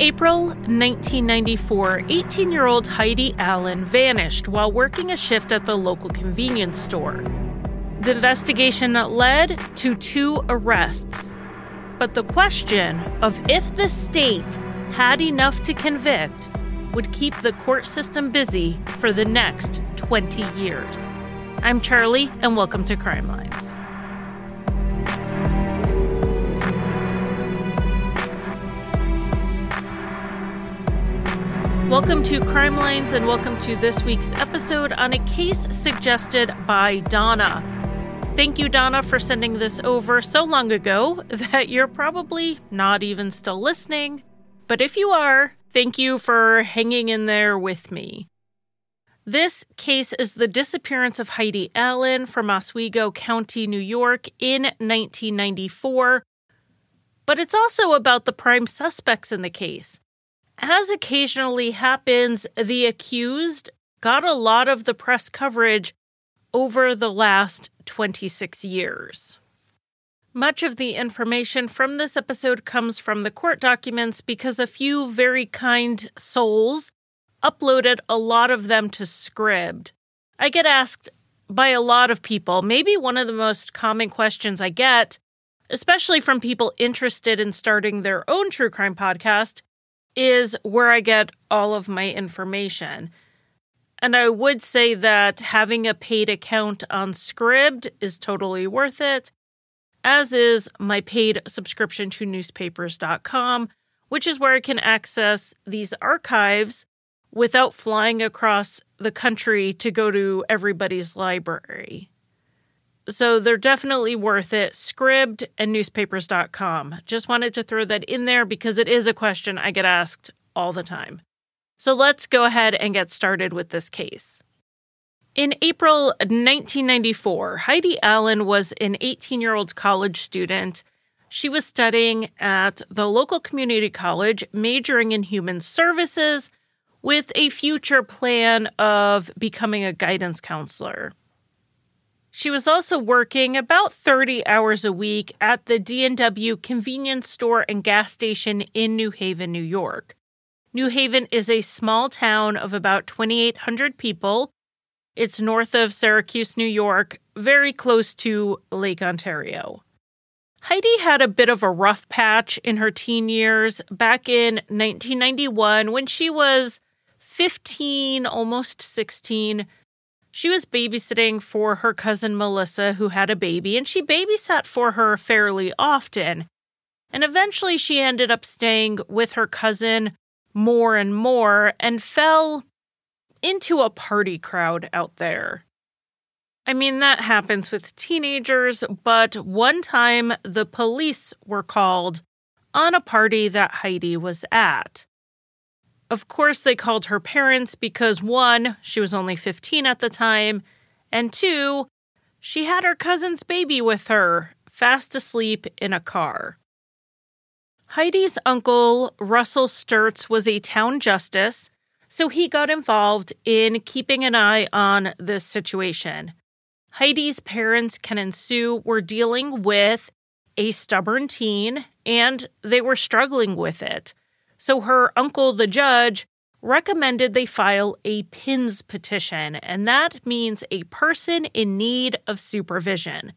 April 1994, 18 year old Heidi Allen vanished while working a shift at the local convenience store. The investigation led to two arrests. But the question of if the state had enough to convict would keep the court system busy for the next 20 years. I'm Charlie, and welcome to Crime Lines. Welcome to Crime Lines, and welcome to this week's episode on a case suggested by Donna. Thank you, Donna, for sending this over so long ago that you're probably not even still listening. But if you are, thank you for hanging in there with me. This case is the disappearance of Heidi Allen from Oswego County, New York in 1994. But it's also about the prime suspects in the case. As occasionally happens, the accused got a lot of the press coverage over the last 26 years. Much of the information from this episode comes from the court documents because a few very kind souls uploaded a lot of them to Scribd. I get asked by a lot of people, maybe one of the most common questions I get, especially from people interested in starting their own true crime podcast, is where I get all of my information. And I would say that having a paid account on Scribd is totally worth it, as is my paid subscription to newspapers.com, which is where I can access these archives without flying across the country to go to everybody's library. So they're definitely worth it. Scribd and newspapers.com. Just wanted to throw that in there because it is a question I get asked all the time. So let's go ahead and get started with this case. In April 1994, Heidi Allen was an 18 year old college student. She was studying at the local community college, majoring in human services with a future plan of becoming a guidance counselor. She was also working about 30 hours a week at the D&W convenience store and gas station in New Haven, New York. New Haven is a small town of about 2,800 people. It's north of Syracuse, New York, very close to Lake Ontario. Heidi had a bit of a rough patch in her teen years back in 1991 when she was 15, almost 16. She was babysitting for her cousin Melissa, who had a baby, and she babysat for her fairly often. And eventually she ended up staying with her cousin more and more and fell into a party crowd out there. I mean, that happens with teenagers, but one time the police were called on a party that Heidi was at. Of course, they called her parents because one, she was only 15 at the time, and two, she had her cousin's baby with her, fast asleep in a car. Heidi's uncle, Russell Sturts, was a town justice, so he got involved in keeping an eye on this situation. Heidi's parents, Ken and Sue, were dealing with a stubborn teen, and they were struggling with it. So her uncle, the judge, recommended they file a PINS petition, and that means a person in need of supervision.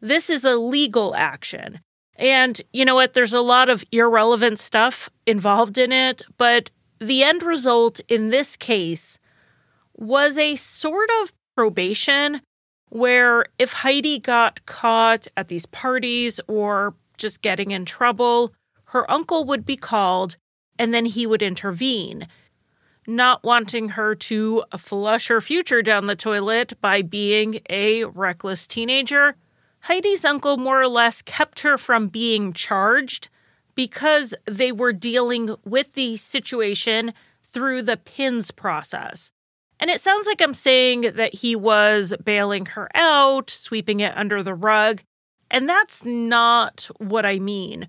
This is a legal action. And you know what? There's a lot of irrelevant stuff involved in it, but the end result in this case was a sort of probation where if Heidi got caught at these parties or just getting in trouble, her uncle would be called and then he would intervene, not wanting her to flush her future down the toilet by being a reckless teenager. Heidi's uncle more or less kept her from being charged because they were dealing with the situation through the PINS process. And it sounds like I'm saying that he was bailing her out, sweeping it under the rug. And that's not what I mean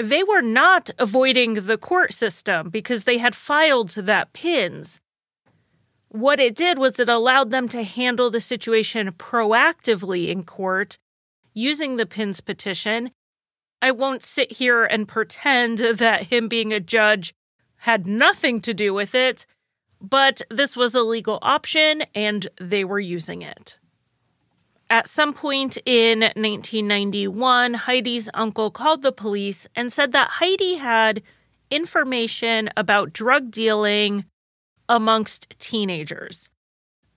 they were not avoiding the court system because they had filed that PINS. What it did was it allowed them to handle the situation proactively in court using the PINS petition. I won't sit here and pretend that him being a judge had nothing to do with it, but this was a legal option and they were using it. At some point in 1991, Heidi's uncle called the police and said that Heidi had information about drug dealing amongst teenagers.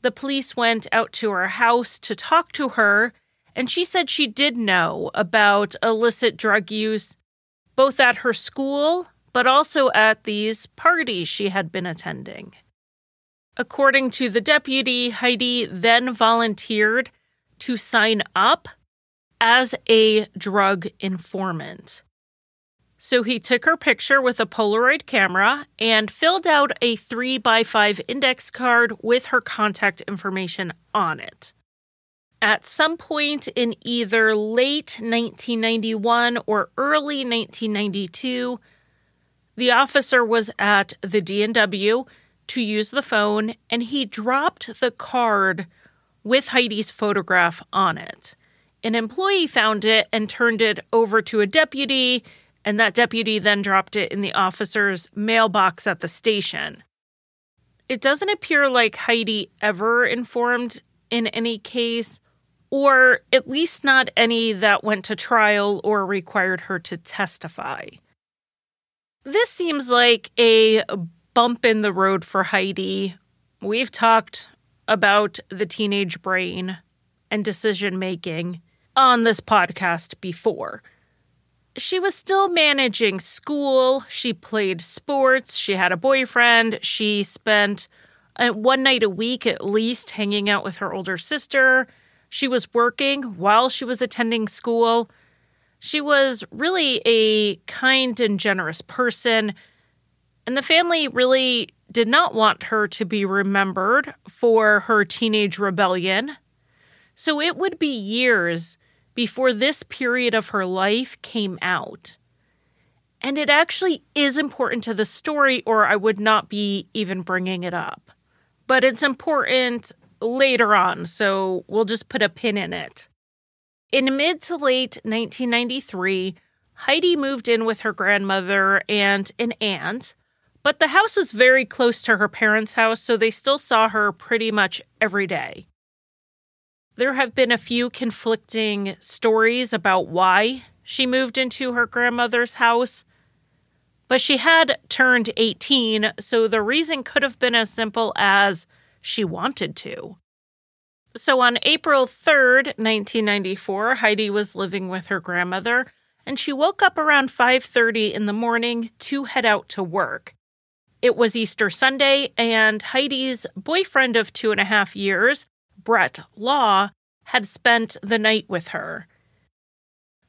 The police went out to her house to talk to her, and she said she did know about illicit drug use both at her school but also at these parties she had been attending. According to the deputy, Heidi then volunteered to sign up as a drug informant. So he took her picture with a Polaroid camera and filled out a 3 by 5 index card with her contact information on it. At some point in either late 1991 or early 1992, the officer was at the D&W to use the phone and he dropped the card with Heidi's photograph on it. An employee found it and turned it over to a deputy and that deputy then dropped it in the officer's mailbox at the station. It doesn't appear like Heidi ever informed in any case, or at least not any that went to trial or required her to testify. This seems like a bump in the road for Heidi. We've talked about the teenage brain and decision making on this podcast before she was still managing school. She played sports. She had a boyfriend. She spent uh, one night a week at least hanging out with her older sister. She was working while she was attending school. She was really a kind and generous person. And the family really did not want her to be remembered for her teenage rebellion. So it would be years before this period of her life came out. And it actually is important to the story, or I would not be even bringing it up. But it's important later on, so we'll just put a pin in it. In mid to late 1993, Heidi moved in with her grandmother and an aunt, but the house was very close to her parents' house, so they still saw her pretty much every day. There have been a few conflicting stories about why she moved into her grandmother's house, but she had turned 18, so the reason could have been as simple as she wanted to. So on April 3rd, 1994, Heidi was living with her grandmother and she woke up around 5:30 in the morning to head out to work. It was Easter Sunday, and Heidi's boyfriend of two and a half years Brett Law, had spent the night with her.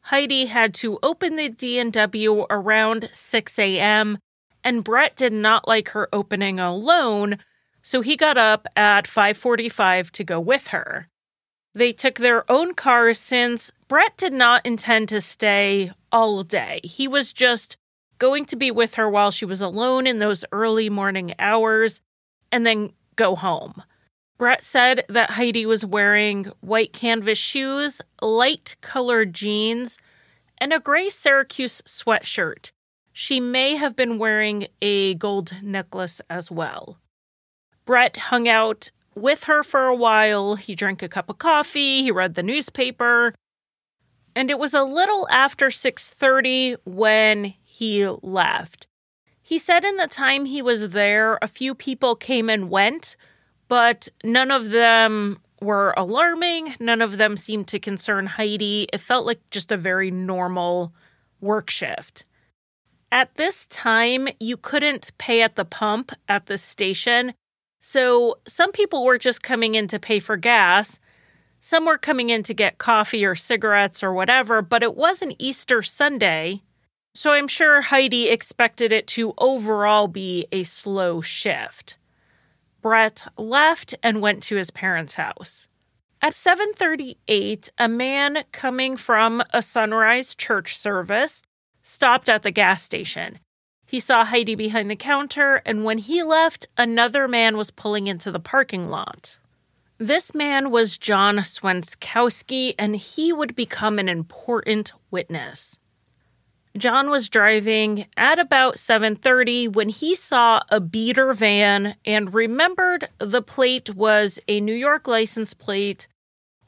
Heidi had to open the D&W around 6 a.m., and Brett did not like her opening alone, so he got up at 5:45 to go with her. They took their own cars since Brett did not intend to stay all day. He was just going to be with her while she was alone in those early morning hours and then go home. Brett said that Heidi was wearing white canvas shoes, light colored jeans, and a gray Syracuse sweatshirt. She may have been wearing a gold necklace as well. Brett hung out with her for a while. He drank a cup of coffee, he read the newspaper, and it was a little after 6:30 when he left. He said in the time he was there, a few people came and went, but none of them were alarming. None of them seemed to concern Heidi. It felt like just a very normal work shift. At this time, you couldn't pay at the pump at the station. So some people were just coming in to pay for gas. Some were coming in to get coffee or cigarettes or whatever, but it was an Easter Sunday. So I'm sure Heidi expected it to overall be a slow shift. Brett left and went to his parents' house. At 7:38, a man coming from a sunrise church service stopped at the gas station. He saw Heidi behind the counter, and when he left, another man was pulling into the parking lot. This man was John Swenskowski, and he would become an important witness. John was driving at about 7:30 when he saw a beater van and remembered the plate was a New York license plate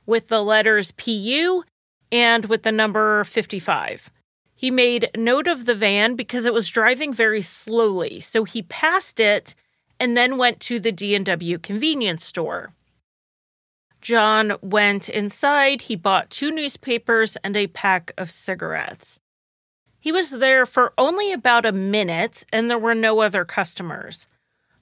with the letters PU and with the number 55. He made note of the van because it was driving very slowly, so he passed it and then went to the D&W convenience store. John went inside, he bought two newspapers and a pack of cigarettes. He was there for only about a minute and there were no other customers.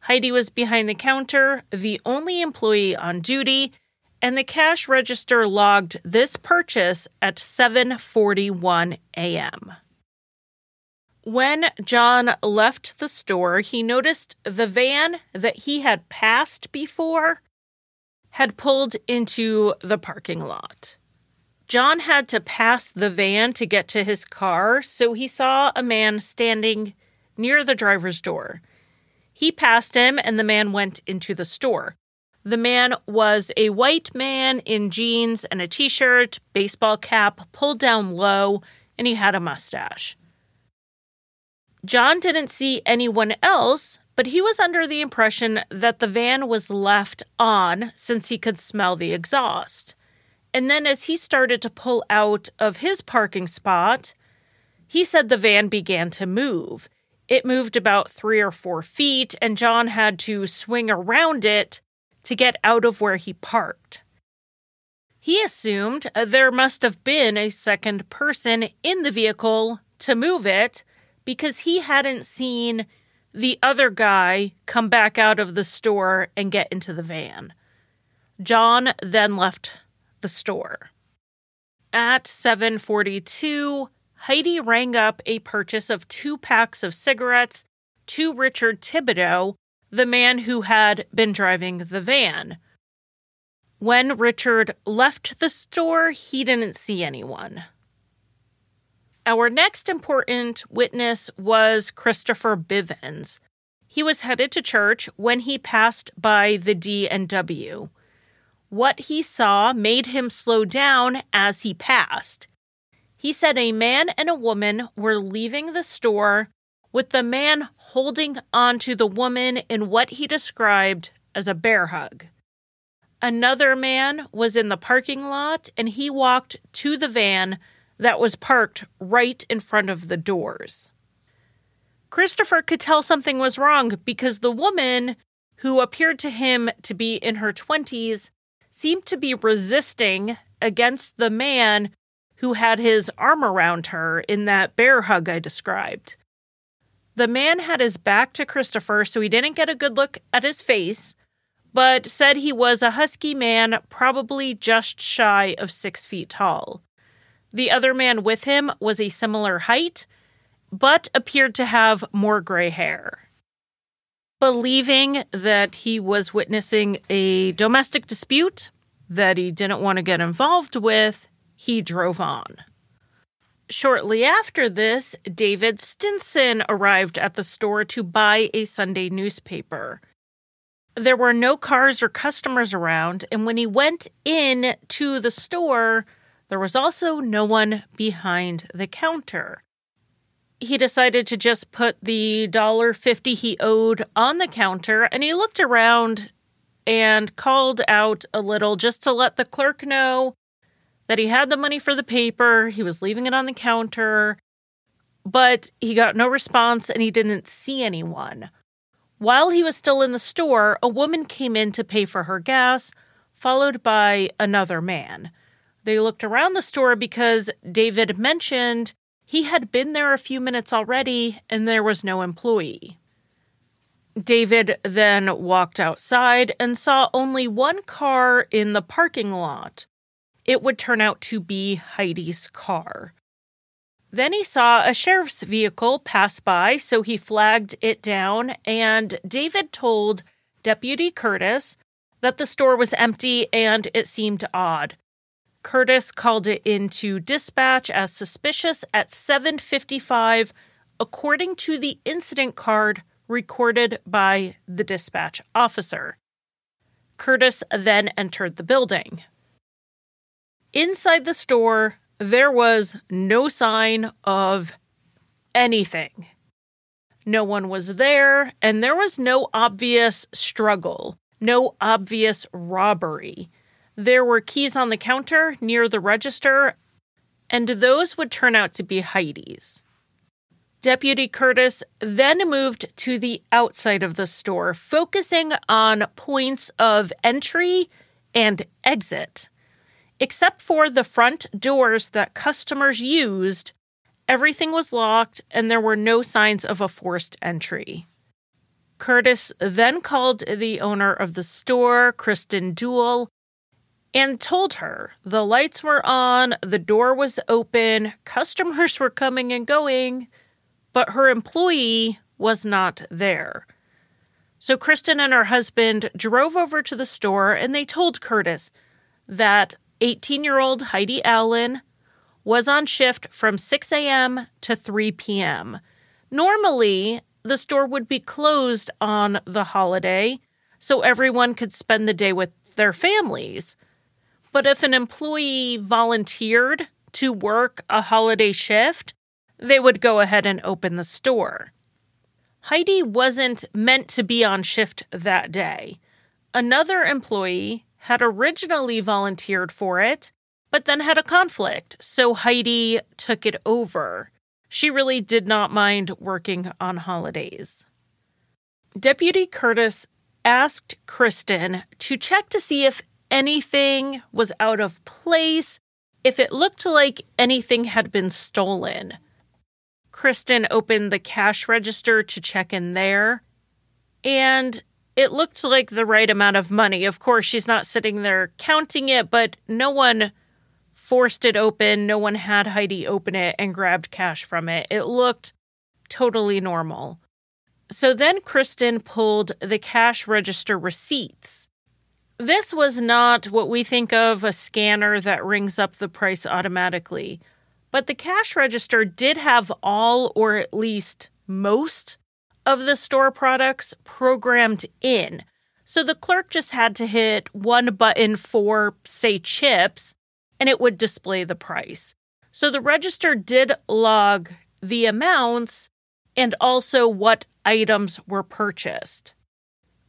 Heidi was behind the counter, the only employee on duty, and the cash register logged this purchase at 7:41 a.m. When John left the store, he noticed the van that he had passed before had pulled into the parking lot. John had to pass the van to get to his car, so he saw a man standing near the driver's door. He passed him, and the man went into the store. The man was a white man in jeans and a t shirt, baseball cap pulled down low, and he had a mustache. John didn't see anyone else, but he was under the impression that the van was left on since he could smell the exhaust. And then, as he started to pull out of his parking spot, he said the van began to move. It moved about three or four feet, and John had to swing around it to get out of where he parked. He assumed there must have been a second person in the vehicle to move it because he hadn't seen the other guy come back out of the store and get into the van. John then left the store. At 7:42, Heidi rang up a purchase of two packs of cigarettes to Richard Thibodeau, the man who had been driving the van. When Richard left the store, he didn't see anyone. Our next important witness was Christopher Bivens. He was headed to church when he passed by the D and W. What he saw made him slow down as he passed. He said a man and a woman were leaving the store with the man holding onto the woman in what he described as a bear hug. Another man was in the parking lot and he walked to the van that was parked right in front of the doors. Christopher could tell something was wrong because the woman, who appeared to him to be in her 20s, seemed to be resisting against the man who had his arm around her in that bear hug I described. The man had his back to Christopher, so he didn't get a good look at his face, but said he was a husky man, probably just shy of six feet tall. The other man with him was a similar height, but appeared to have more gray hair. Believing that he was witnessing a domestic dispute that he didn't want to get involved with, he drove on. Shortly after this, David Stinson arrived at the store to buy a Sunday newspaper. There were no cars or customers around, and when he went in to the store, there was also no one behind the counter. He decided to just put the $1.50 he owed on the counter and he looked around and called out a little just to let the clerk know that he had the money for the paper, he was leaving it on the counter, but he got no response and he didn't see anyone. While he was still in the store, a woman came in to pay for her gas, followed by another man. They looked around the store because David mentioned he had been there a few minutes already and there was no employee. David then walked outside and saw only one car in the parking lot. It would turn out to be Heidi's car. Then he saw a sheriff's vehicle pass by, so he flagged it down, and David told Deputy Curtis that the store was empty and it seemed odd. Curtis called it into dispatch as suspicious at 7:55 according to the incident card recorded by the dispatch officer. Curtis then entered the building. Inside the store, there was no sign of anything. No one was there, and there was no obvious struggle, no obvious robbery. There were keys on the counter near the register, and those would turn out to be Heidi's. Deputy Curtis then moved to the outside of the store, focusing on points of entry and exit. Except for the front doors that customers used, everything was locked and there were no signs of a forced entry. Curtis then called the owner of the store, Kristen Duell, and told her the lights were on, the door was open, customers were coming and going, but her employee was not there. So Kristen and her husband drove over to the store and they told Curtis that 18 year old Heidi Allen was on shift from 6 a.m. to 3 p.m. Normally, the store would be closed on the holiday so everyone could spend the day with their families. But if an employee volunteered to work a holiday shift, they would go ahead and open the store. Heidi wasn't meant to be on shift that day. Another employee had originally volunteered for it, but then had a conflict, so Heidi took it over. She really did not mind working on holidays. Deputy Curtis asked Kristen to check to see if anything was out of place, if it looked like anything had been stolen. Kristen opened the cash register to check in there, and it looked like the right amount of money. Of course, she's not sitting there counting it, but no one forced it open. No one had Heidi open it and grabbed cash from it. It looked totally normal. So then Kristen pulled the cash register receipts this was not what we think of a scanner that rings up the price automatically, but the cash register did have all or at least most of the store products programmed in. So the clerk just had to hit one button for, say, chips, and it would display the price. So the register did log the amounts and also what items were purchased.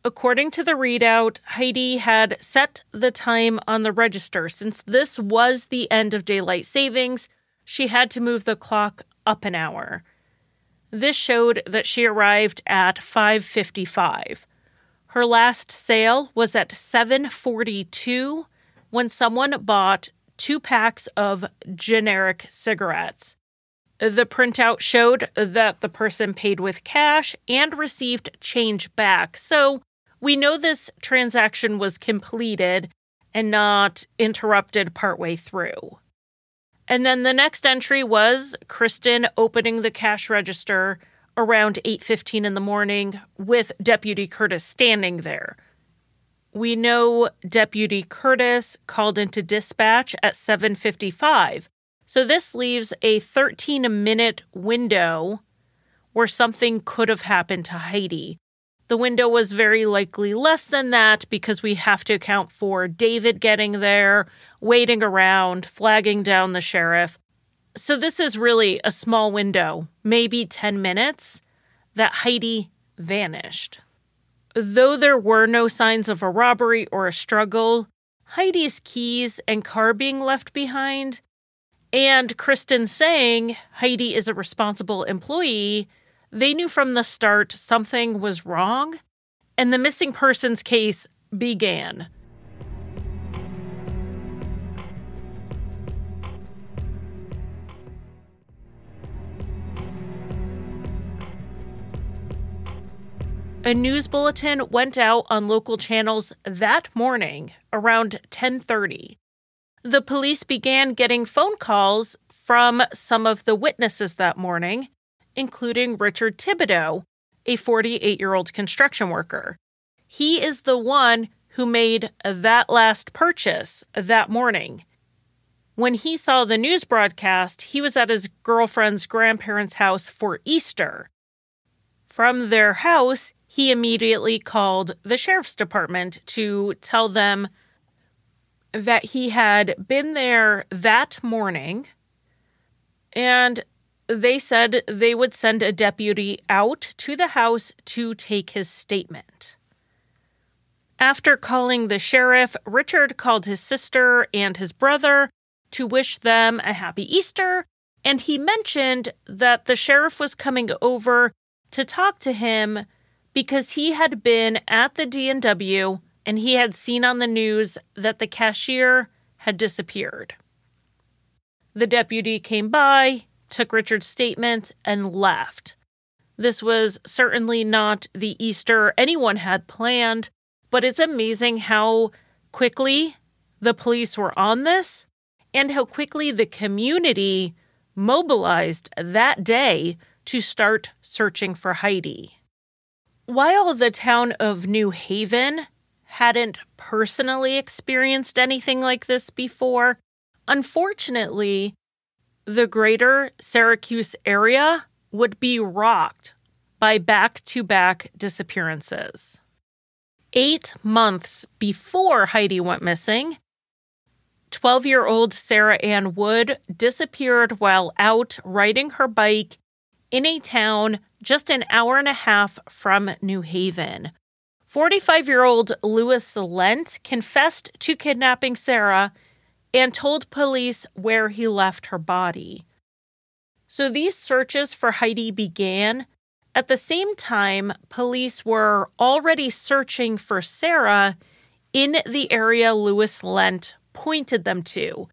According to the readout, Heidi had set the time on the register. Since this was the end of daylight savings, she had to move the clock up an hour. This showed that she arrived at 5:55. Her last sale was at 7:42 when someone bought two packs of generic cigarettes. The printout showed that the person paid with cash and received change back. So we know this transaction was completed and not interrupted partway through. And then the next entry was Kristen opening the cash register around 8:15 in the morning with Deputy Curtis standing there. We know Deputy Curtis called into dispatch at 7:55. So this leaves a 13-minute window where something could have happened to Heidi. The window was very likely less than that because we have to account for David getting there, waiting around, flagging down the sheriff. So, this is really a small window, maybe 10 minutes, that Heidi vanished. Though there were no signs of a robbery or a struggle, Heidi's keys and car being left behind, and Kristen saying Heidi is a responsible employee they knew from the start something was wrong, and the missing persons case began. A news bulletin went out on local channels that morning around 10:30. The police began getting phone calls from some of the witnesses that morning including Richard Thibodeau, a 48 year old construction worker. He is the one who made that last purchase that morning. When he saw the news broadcast, he was at his girlfriend's grandparents' house for Easter. From their house, he immediately called the sheriff's department to tell them that he had been there that morning and they said they would send a deputy out to the house to take his statement. After calling the sheriff, Richard called his sister and his brother to wish them a happy Easter, and he mentioned that the sheriff was coming over to talk to him because he had been at the D&W and he had seen on the news that the cashier had disappeared. The deputy came by, took Richard's statement, and left. This was certainly not the Easter anyone had planned, but it's amazing how quickly the police were on this and how quickly the community mobilized that day to start searching for Heidi. While the town of New Haven hadn't personally experienced anything like this before, unfortunately, the greater Syracuse area would be rocked by back to back disappearances. Eight months before Heidi went missing, 12 year old Sarah Ann Wood disappeared while out riding her bike in a town just an hour and a half from New Haven. 45 year old Lewis Lent confessed to kidnapping Sarah and told police where he left her body. So these searches for Heidi began at the same time police were already searching for Sarah in the area Lewis Lent pointed them to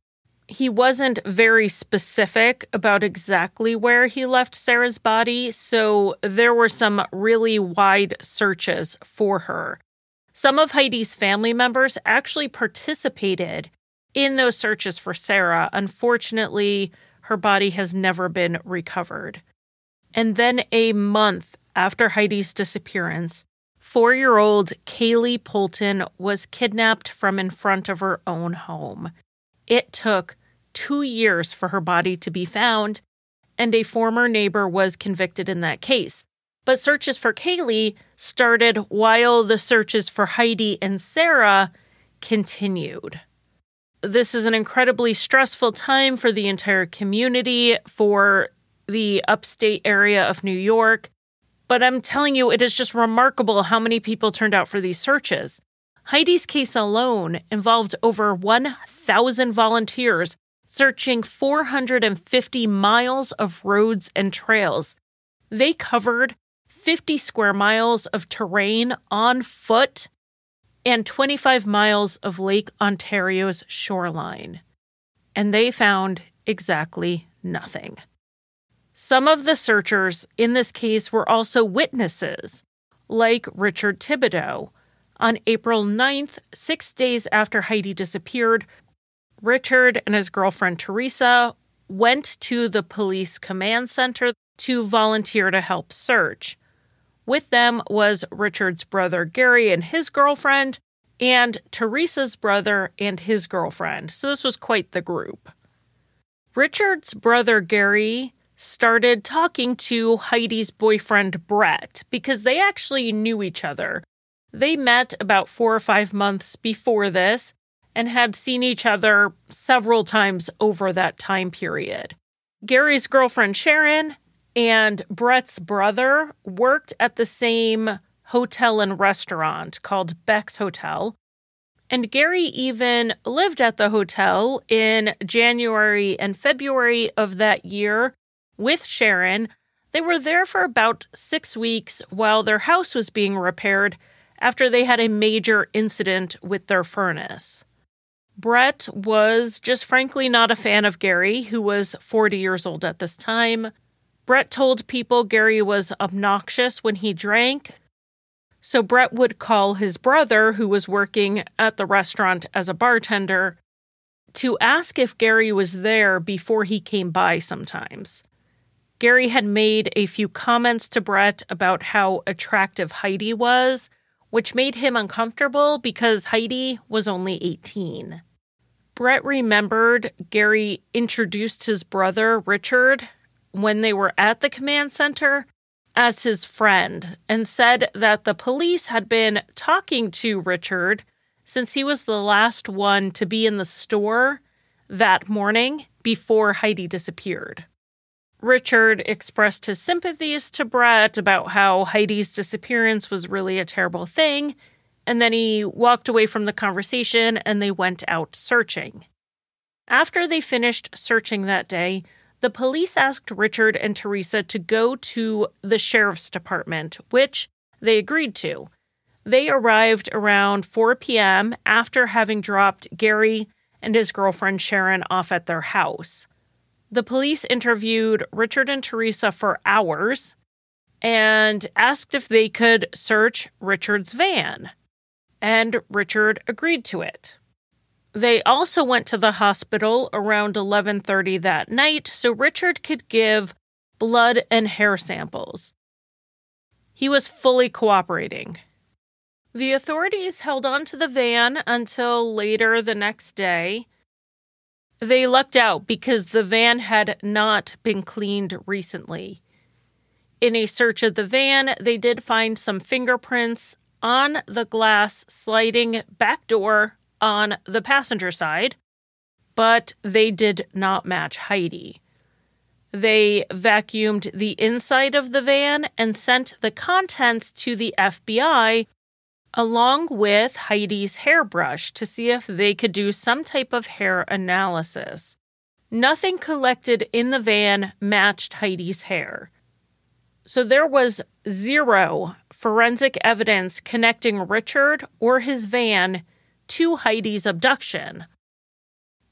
he wasn't very specific about exactly where he left Sarah's body, so there were some really wide searches for her. Some of Heidi's family members actually participated in those searches for Sarah. Unfortunately, her body has never been recovered. And then a month after Heidi's disappearance, four year old Kali Poulton was kidnapped from in front of her own home. It took two years for her body to be found, and a former neighbor was convicted in that case. But searches for Kali started while the searches for Heidi and Sarah continued. This is an incredibly stressful time for the entire community, for the upstate area of New York. But I'm telling you, it is just remarkable how many people turned out for these searches. Heidi's case alone involved over 1,000 volunteers searching 450 miles of roads and trails. They covered 50 square miles of terrain on foot and 25 miles of Lake Ontario's shoreline. And they found exactly nothing. Some of the searchers in this case were also witnesses, like Richard Thibodeau. On April 9th, six days after Heidi disappeared, Richard and his girlfriend Teresa went to the police command center to volunteer to help search. With them was Richard's brother Gary and his girlfriend, and Teresa's brother and his girlfriend. So this was quite the group. Richard's brother Gary started talking to Heidi's boyfriend Brett because they actually knew each other. They met about four or five months before this, and had seen each other several times over that time period. Gary's girlfriend Sharon and Brett's brother worked at the same hotel and restaurant called Beck's Hotel. And Gary even lived at the hotel in January and February of that year with Sharon. They were there for about six weeks while their house was being repaired after they had a major incident with their furnace. Brett was just frankly not a fan of Gary, who was 40 years old at this time. Brett told people Gary was obnoxious when he drank. So Brett would call his brother, who was working at the restaurant as a bartender, to ask if Gary was there before he came by sometimes. Gary had made a few comments to Brett about how attractive Heidi was, which made him uncomfortable because Heidi was only 18. Brett remembered Gary introduced his brother, Richard, when they were at the command center as his friend and said that the police had been talking to Richard since he was the last one to be in the store that morning before Heidi disappeared. Richard expressed his sympathies to Brett about how Heidi's disappearance was really a terrible thing, and then he walked away from the conversation and they went out searching. After they finished searching that day, the police asked Richard and Teresa to go to the sheriff's department, which they agreed to. They arrived around 4 p.m. after having dropped Gary and his girlfriend Sharon off at their house. The police interviewed Richard and Teresa for hours and asked if they could search Richard's van. And Richard agreed to it. They also went to the hospital around 11:30 that night so Richard could give blood and hair samples. He was fully cooperating. The authorities held on to the van until later the next day. They lucked out because the van had not been cleaned recently. In a search of the van, they did find some fingerprints on the glass sliding back door on the passenger side, but they did not match Heidi. They vacuumed the inside of the van and sent the contents to the FBI along with Heidi's hairbrush to see if they could do some type of hair analysis. Nothing collected in the van matched Heidi's hair. So there was zero forensic evidence connecting Richard or his van to Heidi's abduction.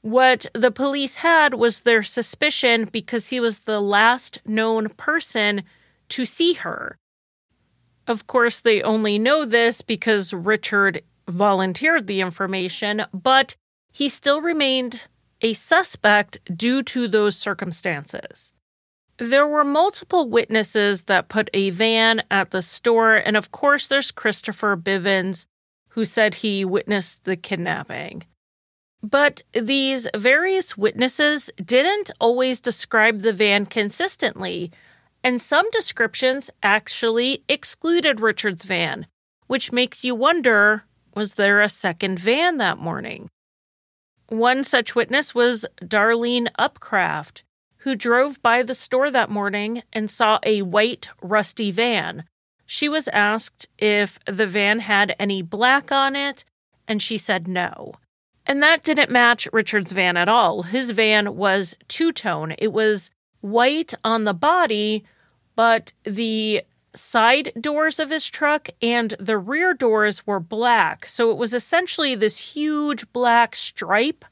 What the police had was their suspicion because he was the last known person to see her. Of course, they only know this because Richard volunteered the information, but he still remained a suspect due to those circumstances. There were multiple witnesses that put a van at the store, and of course, there's Christopher Bivens, who said he witnessed the kidnapping. But these various witnesses didn't always describe the van consistently, and some descriptions actually excluded Richard's van, which makes you wonder was there a second van that morning? One such witness was Darlene Upcraft, who drove by the store that morning and saw a white, rusty van, she was asked if the van had any black on it, and she said no. And that didn't match Richard's van at all. His van was two tone, it was white on the body, but the side doors of his truck and the rear doors were black. So it was essentially this huge black stripe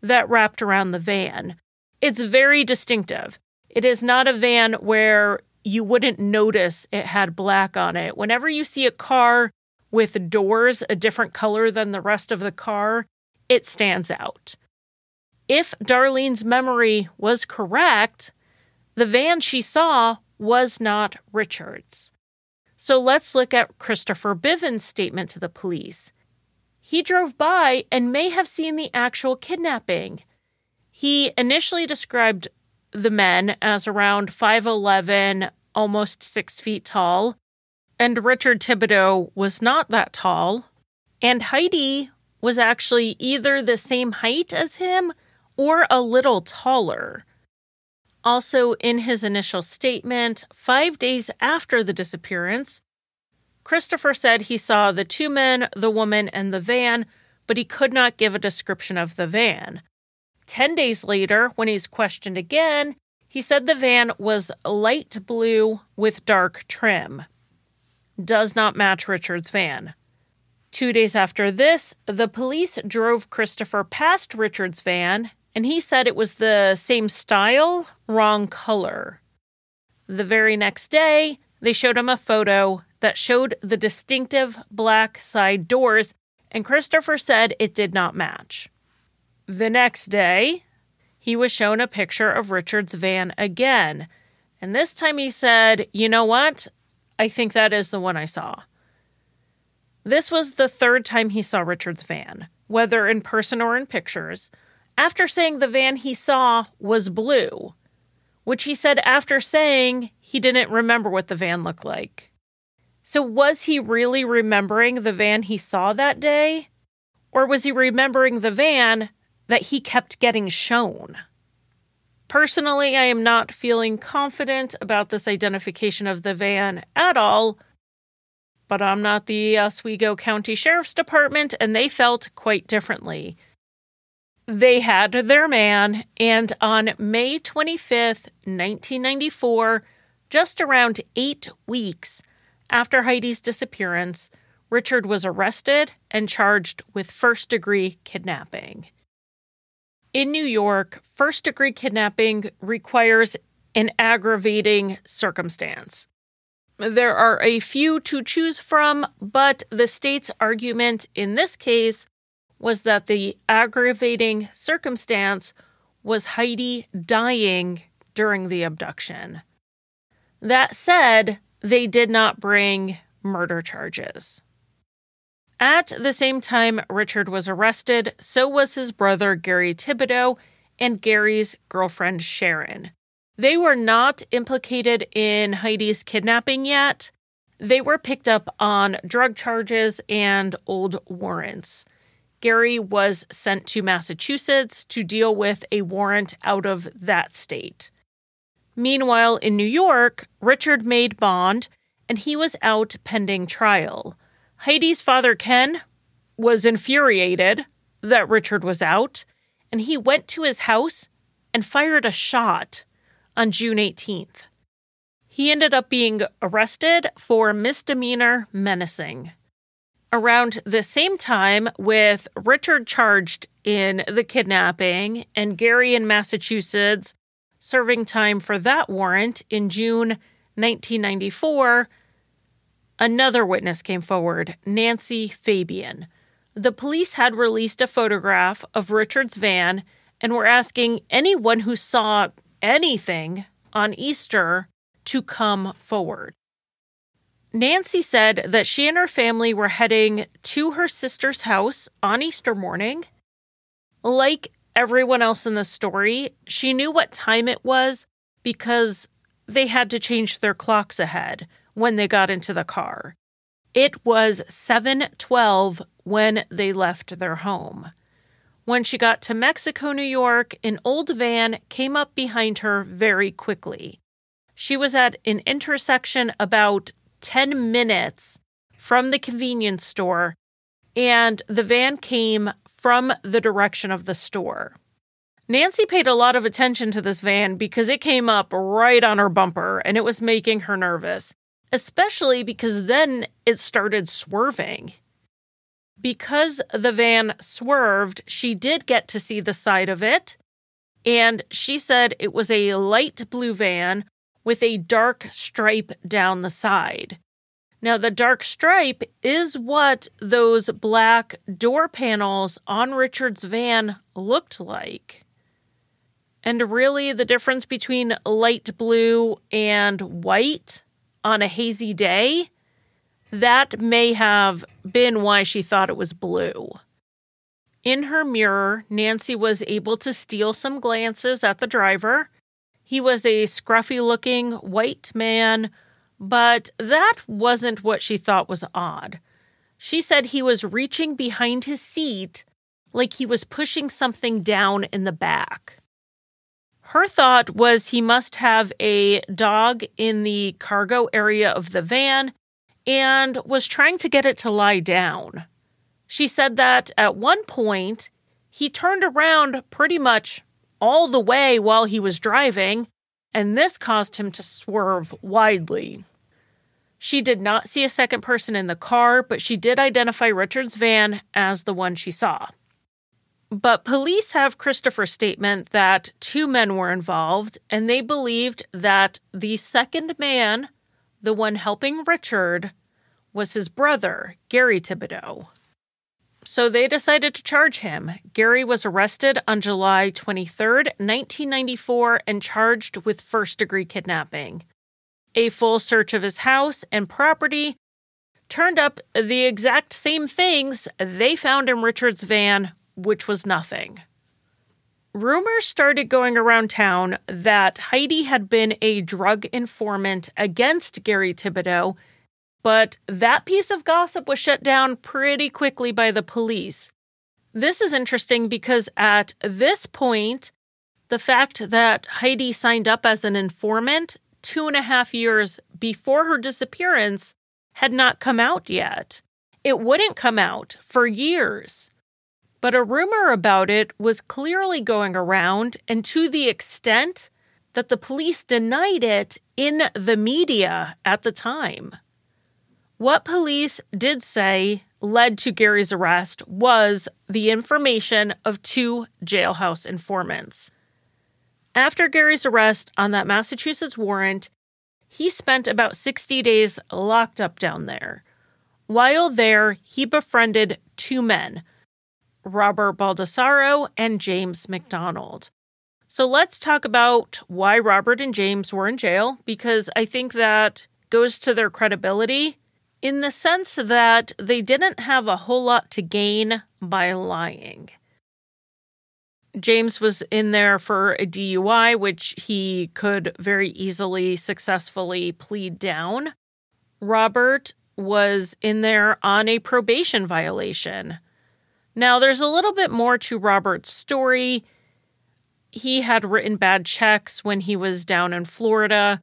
that wrapped around the van. It's very distinctive. It is not a van where you wouldn't notice it had black on it. Whenever you see a car with doors a different color than the rest of the car, it stands out. If Darlene's memory was correct, the van she saw was not Richard's. So let's look at Christopher Bivens' statement to the police. He drove by and may have seen the actual kidnapping. He initially described the men as around 5'11, almost six feet tall, and Richard Thibodeau was not that tall, and Heidi was actually either the same height as him or a little taller. Also, in his initial statement, five days after the disappearance, Christopher said he saw the two men, the woman, and the van, but he could not give a description of the van. Ten days later, when he's questioned again, he said the van was light blue with dark trim. Does not match Richard's van. Two days after this, the police drove Christopher past Richard's van, and he said it was the same style, wrong color. The very next day, they showed him a photo that showed the distinctive black side doors, and Christopher said it did not match. The next day, he was shown a picture of Richard's van again. And this time he said, You know what? I think that is the one I saw. This was the third time he saw Richard's van, whether in person or in pictures, after saying the van he saw was blue, which he said after saying he didn't remember what the van looked like. So, was he really remembering the van he saw that day? Or was he remembering the van that he kept getting shown. Personally, I am not feeling confident about this identification of the van at all, but I'm not the Oswego County Sheriff's Department, and they felt quite differently. They had their man, and on May 25th, 1994, just around eight weeks after Heidi's disappearance, Richard was arrested and charged with first degree kidnapping. In New York, first degree kidnapping requires an aggravating circumstance. There are a few to choose from, but the state's argument in this case was that the aggravating circumstance was Heidi dying during the abduction. That said, they did not bring murder charges. At the same time Richard was arrested, so was his brother Gary Thibodeau and Gary's girlfriend Sharon. They were not implicated in Heidi's kidnapping yet. They were picked up on drug charges and old warrants. Gary was sent to Massachusetts to deal with a warrant out of that state. Meanwhile, in New York, Richard made bond and he was out pending trial. Heidi's father, Ken, was infuriated that Richard was out, and he went to his house and fired a shot on June 18th. He ended up being arrested for misdemeanor menacing. Around the same time, with Richard charged in the kidnapping and Gary in Massachusetts serving time for that warrant in June 1994, Another witness came forward, Nancy Fabian. The police had released a photograph of Richard's van and were asking anyone who saw anything on Easter to come forward. Nancy said that she and her family were heading to her sister's house on Easter morning. Like everyone else in the story, she knew what time it was because they had to change their clocks ahead when they got into the car. It was 7:12 when they left their home. When she got to Mexico, New York, an old van came up behind her very quickly. She was at an intersection about 10 minutes from the convenience store, and the van came from the direction of the store. Nancy paid a lot of attention to this van because it came up right on her bumper and it was making her nervous especially because then it started swerving. Because the van swerved, she did get to see the side of it, and she said it was a light blue van with a dark stripe down the side. Now, the dark stripe is what those black door panels on Richard's van looked like. And really, the difference between light blue and white on a hazy day, that may have been why she thought it was blue. In her mirror, Nancy was able to steal some glances at the driver. He was a scruffy looking white man, but that wasn't what she thought was odd. She said he was reaching behind his seat like he was pushing something down in the back. Her thought was he must have a dog in the cargo area of the van and was trying to get it to lie down. She said that at one point, he turned around pretty much all the way while he was driving, and this caused him to swerve widely. She did not see a second person in the car, but she did identify Richard's van as the one she saw. But police have Christopher's statement that two men were involved, and they believed that the second man, the one helping Richard, was his brother, Gary Thibodeau. So they decided to charge him. Gary was arrested on July 23rd, 1994, and charged with first degree kidnapping. A full search of his house and property turned up the exact same things they found in Richard's van which was nothing. Rumors started going around town that Heidi had been a drug informant against Gary Thibodeau, but that piece of gossip was shut down pretty quickly by the police. This is interesting because at this point, The fact that Heidi signed up as an informant two and a half years before her disappearance had not come out yet. It wouldn't come out for years. But a rumor about it was clearly going around, and to the extent that the police denied it in the media at the time. What police did say led to Gary's arrest was the information of two jailhouse informants. After Gary's arrest on that Massachusetts warrant, he spent about 60 days locked up down there. While there, he befriended two men, Robert Baldassaro and James McDonald. So let's talk about why Robert and James were in jail, because I think that goes to their credibility in the sense that they didn't have a whole lot to gain by lying. James was in there for a DUI, which he could very easily successfully plead down. Robert was in there on a probation violation. Now, there's a little bit more to Robert's story. He had written bad checks when he was down in Florida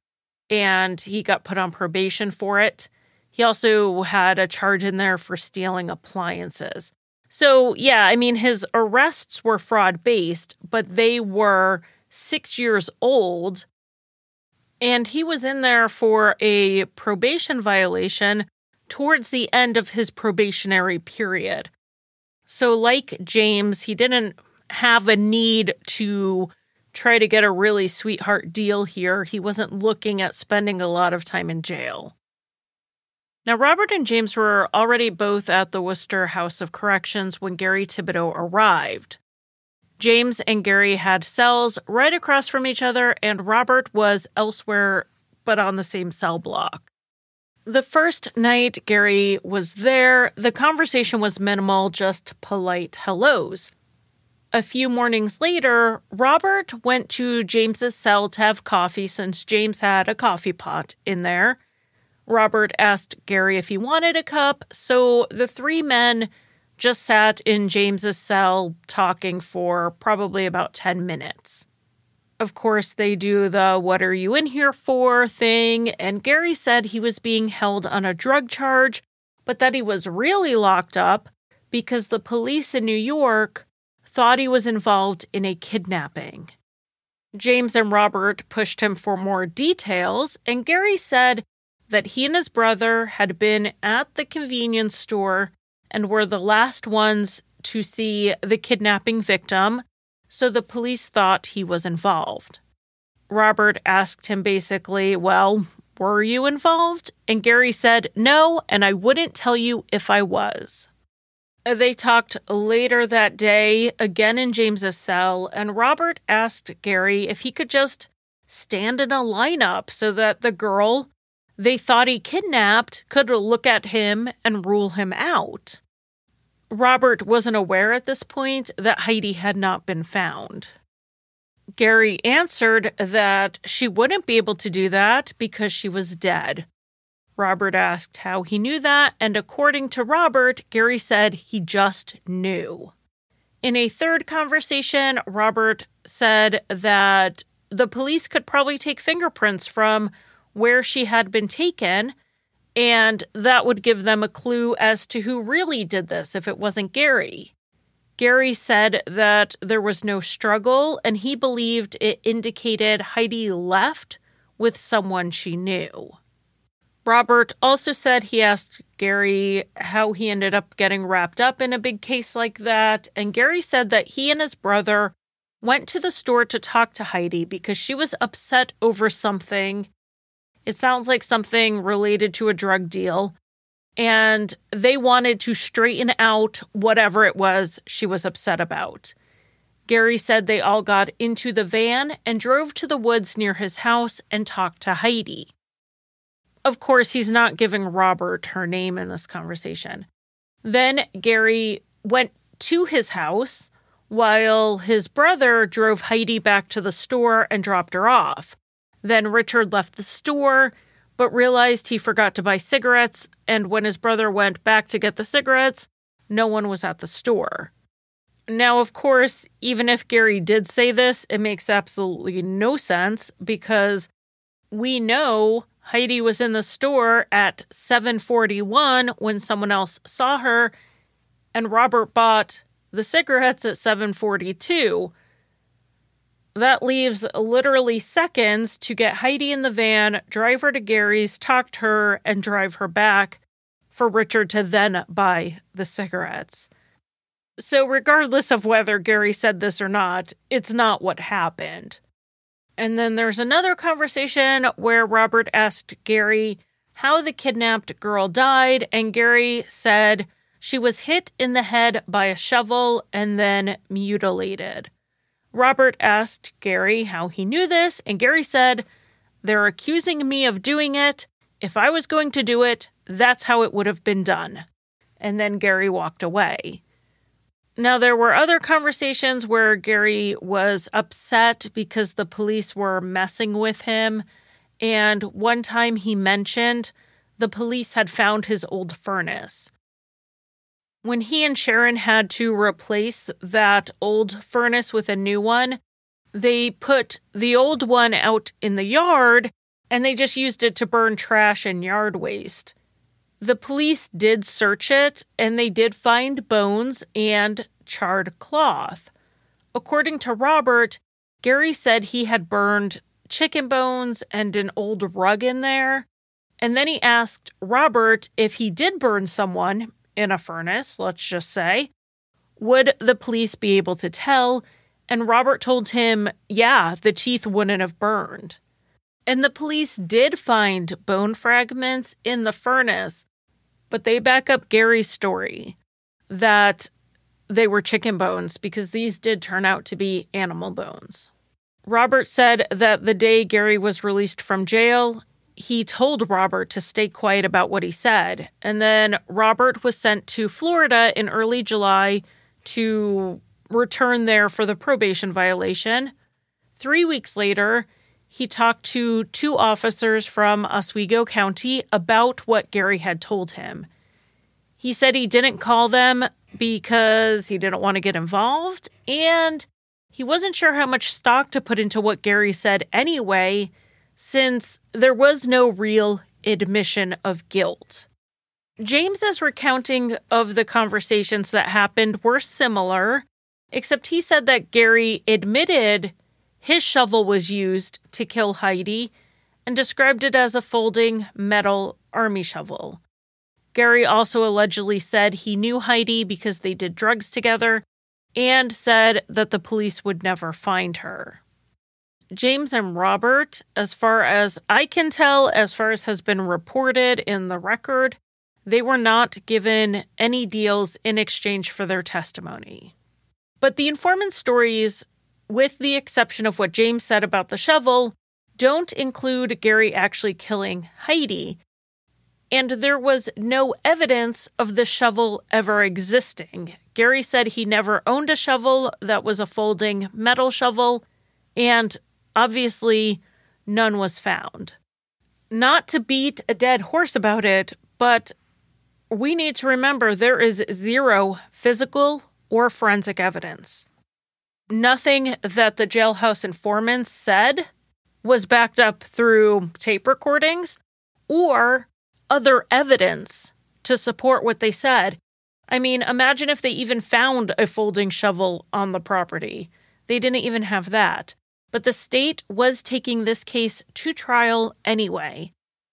and he got put on probation for it. He also had a charge in there for stealing appliances. So, yeah, I mean, his arrests were fraud based, but they were six years old. And he was in there for a probation violation towards the end of his probationary period. So, like James, he didn't have a need to try to get a really sweetheart deal here. He wasn't looking at spending a lot of time in jail. Now, Robert and James were already both at the Worcester House of Corrections when Gary Thibodeau arrived. James and Gary had cells right across from each other, and Robert was elsewhere but on the same cell block. The first night Gary was there, the conversation was minimal, just polite hellos. A few mornings later, Robert went to James's cell to have coffee since James had a coffee pot in there. Robert asked Gary if he wanted a cup, so the three men just sat in James's cell talking for probably about 10 minutes. Of course, they do the what are you in here for? thing, and Gary said he was being held on a drug charge, but that he was really locked up because the police in New York thought he was involved in a kidnapping. James and Robert pushed him for more details, and Gary said that he and his brother had been at the convenience store and were the last ones to see the kidnapping victim, so the police thought he was involved. Robert asked him basically, Well, were you involved? And Gary said, No, and I wouldn't tell you if I was. Uh, they talked later that day, again in James's cell, and Robert asked Gary if he could just stand in a lineup so that the girl they thought he kidnapped could look at him and rule him out. Robert wasn't aware at this point that Heidi had not been found. Gary answered that she wouldn't be able to do that because she was dead. Robert asked how he knew that, and according to Robert, Gary said he just knew. In a third conversation, Robert said that the police could probably take fingerprints from where she had been taken, and that would give them a clue as to who really did this if it wasn't Gary. Gary said that there was no struggle, and he believed it indicated Heidi left with someone she knew. Robert also said he asked Gary how he ended up getting wrapped up in a big case like that, and Gary said that he and his brother went to the store to talk to Heidi because she was upset over something it sounds like something related to a drug deal. And they wanted to straighten out whatever it was she was upset about. Gary said they all got into the van and drove to the woods near his house and talked to Heidi. Of course, he's not giving Robert her name in this conversation. Then Gary went to his house while his brother drove Heidi back to the store and dropped her off. Then Richard left the store, but realized he forgot to buy cigarettes, and when his brother went back to get the cigarettes, no one was at the store. Now, of course, even if Gary did say this, it makes absolutely no sense because we know Heidi was in the store at 741 when someone else saw her and Robert bought the cigarettes at 742. That leaves literally seconds to get Heidi in the van, drive her to Gary's, talk to her, and drive her back for Richard to then buy the cigarettes. So, regardless of whether Gary said this or not, it's not what happened. And then there's another conversation where Robert asked Gary how the kidnapped girl died, and Gary said she was hit in the head by a shovel and then mutilated. Robert asked Gary how he knew this, and Gary said, They're accusing me of doing it. If I was going to do it, that's how it would have been done. And then Gary walked away. Now, there were other conversations where Gary was upset because the police were messing with him. And one time he mentioned the police had found his old furnace. When he and Sharon had to replace that old furnace with a new one, they put the old one out in the yard and they just used it to burn trash and yard waste. The police did search it and they did find bones and charred cloth. According to Robert, Gary said he had burned chicken bones and an old rug in there. And then he asked Robert if he did burn someone in a furnace, let's just say, would the police be able to tell? And Robert told him, yeah, the teeth wouldn't have burned. And the police did find bone fragments in the furnace, but they back up Gary's story that they were chicken bones because these did turn out to be animal bones. Robert said that the day Gary was released from jail, he told Robert to stay quiet about what he said. And then Robert was sent to Florida in early July to return there for the probation violation. Three weeks later, he talked to two officers from Oswego County about what Gary had told him. He said he didn't call them because he didn't want to get involved and he wasn't sure how much stock to put into what Gary said anyway, since there was no real admission of guilt. James's recounting of the conversations that happened were similar, except he said that Gary admitted his shovel was used to kill Heidi and described it as a folding metal army shovel. Gary also allegedly said he knew Heidi because they did drugs together and said that the police would never find her. James and Robert, as far as I can tell, as far as has been reported in the record, they were not given any deals in exchange for their testimony. But the informant stories with the exception of what James said about the shovel, don't include Gary actually killing Heidi. And there was no evidence of the shovel ever existing. Gary said he never owned a shovel that was a folding metal shovel, and obviously, none was found. Not to beat a dead horse about it, but we need to remember there is zero physical or forensic evidence nothing that the jailhouse informants said was backed up through tape recordings or other evidence to support what they said. I mean, imagine if they even found a folding shovel on the property. They didn't even have that. But the state was taking this case to trial anyway.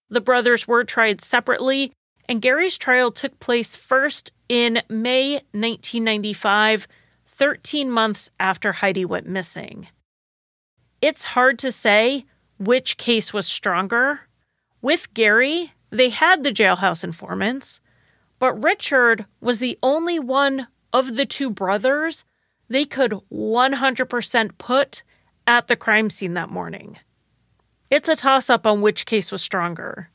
The brothers were tried separately, and Gary's trial took place first in May 1995 13 months after Heidi went missing. It's hard to say which case was stronger. With Gary, they had the jailhouse informants, but Richard was the only one of the two brothers they could 100% put at the crime scene that morning. It's a toss up on which case was stronger.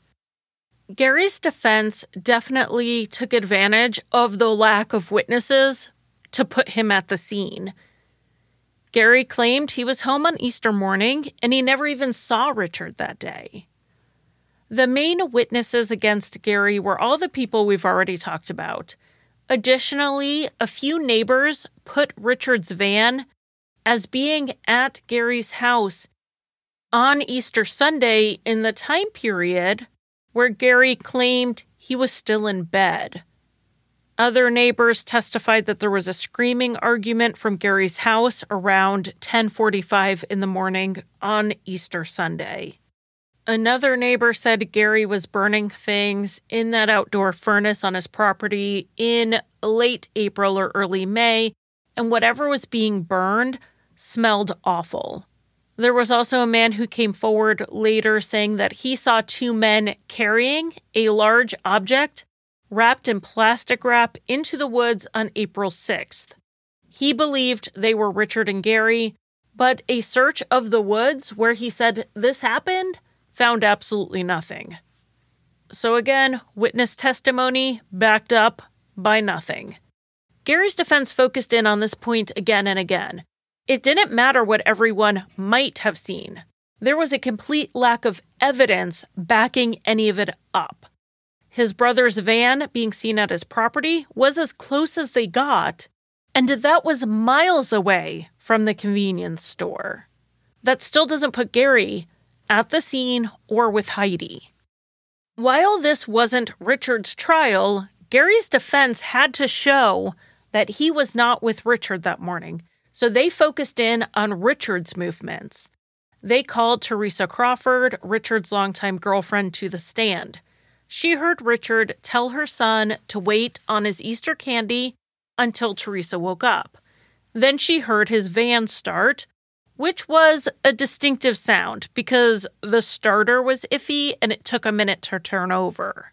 Gary's defense definitely took advantage of the lack of witnesses to put him at the scene. Gary claimed he was home on Easter morning and he never even saw Richard that day. The main witnesses against Gary were all the people we've already talked about Additionally, a few neighbors put Richard's van as being at Gary's house on Easter Sunday in the time period where Gary claimed he was still in bed. Other neighbors testified that there was a screaming argument from Gary's house around 10:45 in the morning on Easter Sunday. Another neighbor said Gary was burning things in that outdoor furnace on his property in late April or early May, and whatever was being burned smelled awful. There was also a man who came forward later saying that he saw two men carrying a large object wrapped in plastic wrap into the woods on April 6th. He believed they were Richard and Gary, but a search of the woods where he said this happened found absolutely nothing. So again, witness testimony backed up by nothing. Gary's defense focused in on this point again and again. It didn't matter what everyone might have seen. There was a complete lack of evidence backing any of it up. His brother's van being seen at his property was as close as they got, and that was miles away from the convenience store. That still doesn't put Gary at the scene or with Heidi. While this wasn't Richard's trial, Gary's defense had to show that he was not with Richard that morning, so they focused in on Richard's movements. They called Teresa Crawford, Richard's longtime girlfriend, to the stand. She heard Richard tell her son to wait on his Easter candy until Teresa woke up. Then she heard his van start, which was a distinctive sound because the starter was iffy and it took a minute to turn over.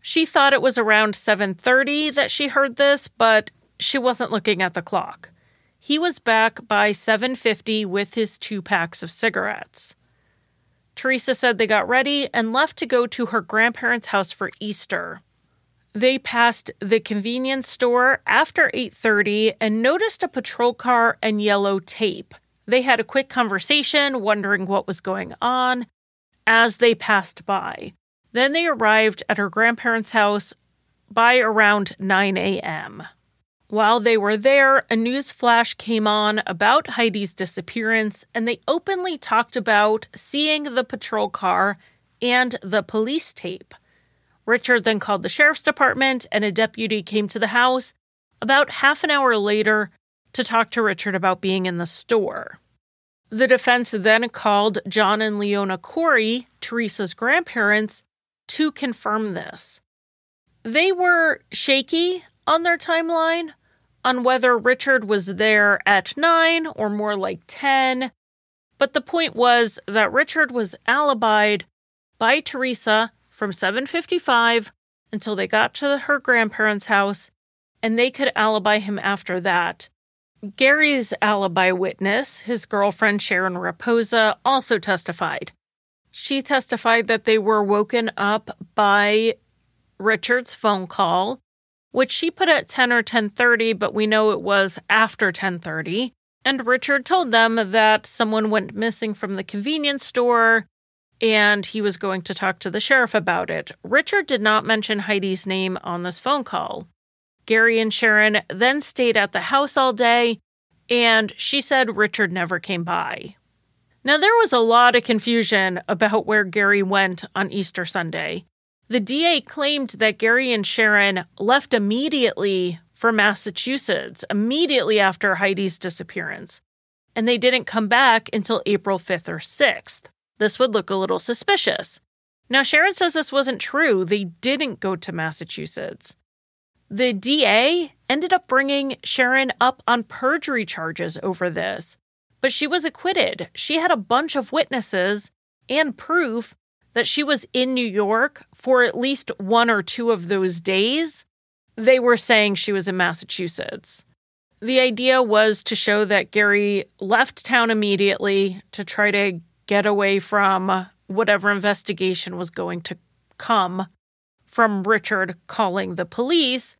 She thought it was around 7:30 that she heard this, but she wasn't looking at the clock. He was back by 7:50 with his two packs of cigarettes. Teresa said they got ready and left to go to her grandparents' house for Easter. They passed the convenience store after 8:30 and noticed a patrol car and yellow tape. They had a quick conversation wondering what was going on as they passed by. Then they arrived at her grandparents' house by around 9 a.m. While they were there, a news flash came on about Heidi's disappearance, and they openly talked about seeing the patrol car and the police tape. Richard then called the sheriff's department, and a deputy came to the house about half an hour later to talk to Richard about being in the store. The defense then called John and Leona Corey, Teresa's grandparents, to confirm this. They were shaky on their timeline on whether Richard was there at 9 or more like 10, but the point was that Richard was alibied by Teresa from 7:55 until they got to her grandparents' house and they could alibi him after that. Gary's alibi witness, his girlfriend Sharon Raposa, also testified. She testified that they were woken up by Richard's phone call which she put at 10 or 10:30, but we know it was after 10:30. And Richard told them that someone went missing from the convenience store and he was going to talk to the sheriff about it. Richard did not mention Heidi's name on this phone call. Gary and Sharon then stayed at the house all day, and she said Richard never came by. Now, there was a lot of confusion about where Gary went on Easter Sunday. The DA claimed that Gary and Sharon left immediately for Massachusetts, immediately after Heidi's disappearance, and they didn't come back until April 5th or 6th. This would look a little suspicious. Now, Sharon says this wasn't true. They didn't go to Massachusetts. The DA ended up bringing Sharon up on perjury charges over this, but she was acquitted. She had a bunch of witnesses and proof that she was in New York for at least one or two of those days, they were saying she was in Massachusetts. The idea was to show that Gary left town immediately to try to get away from whatever investigation was going to come from Richard calling the police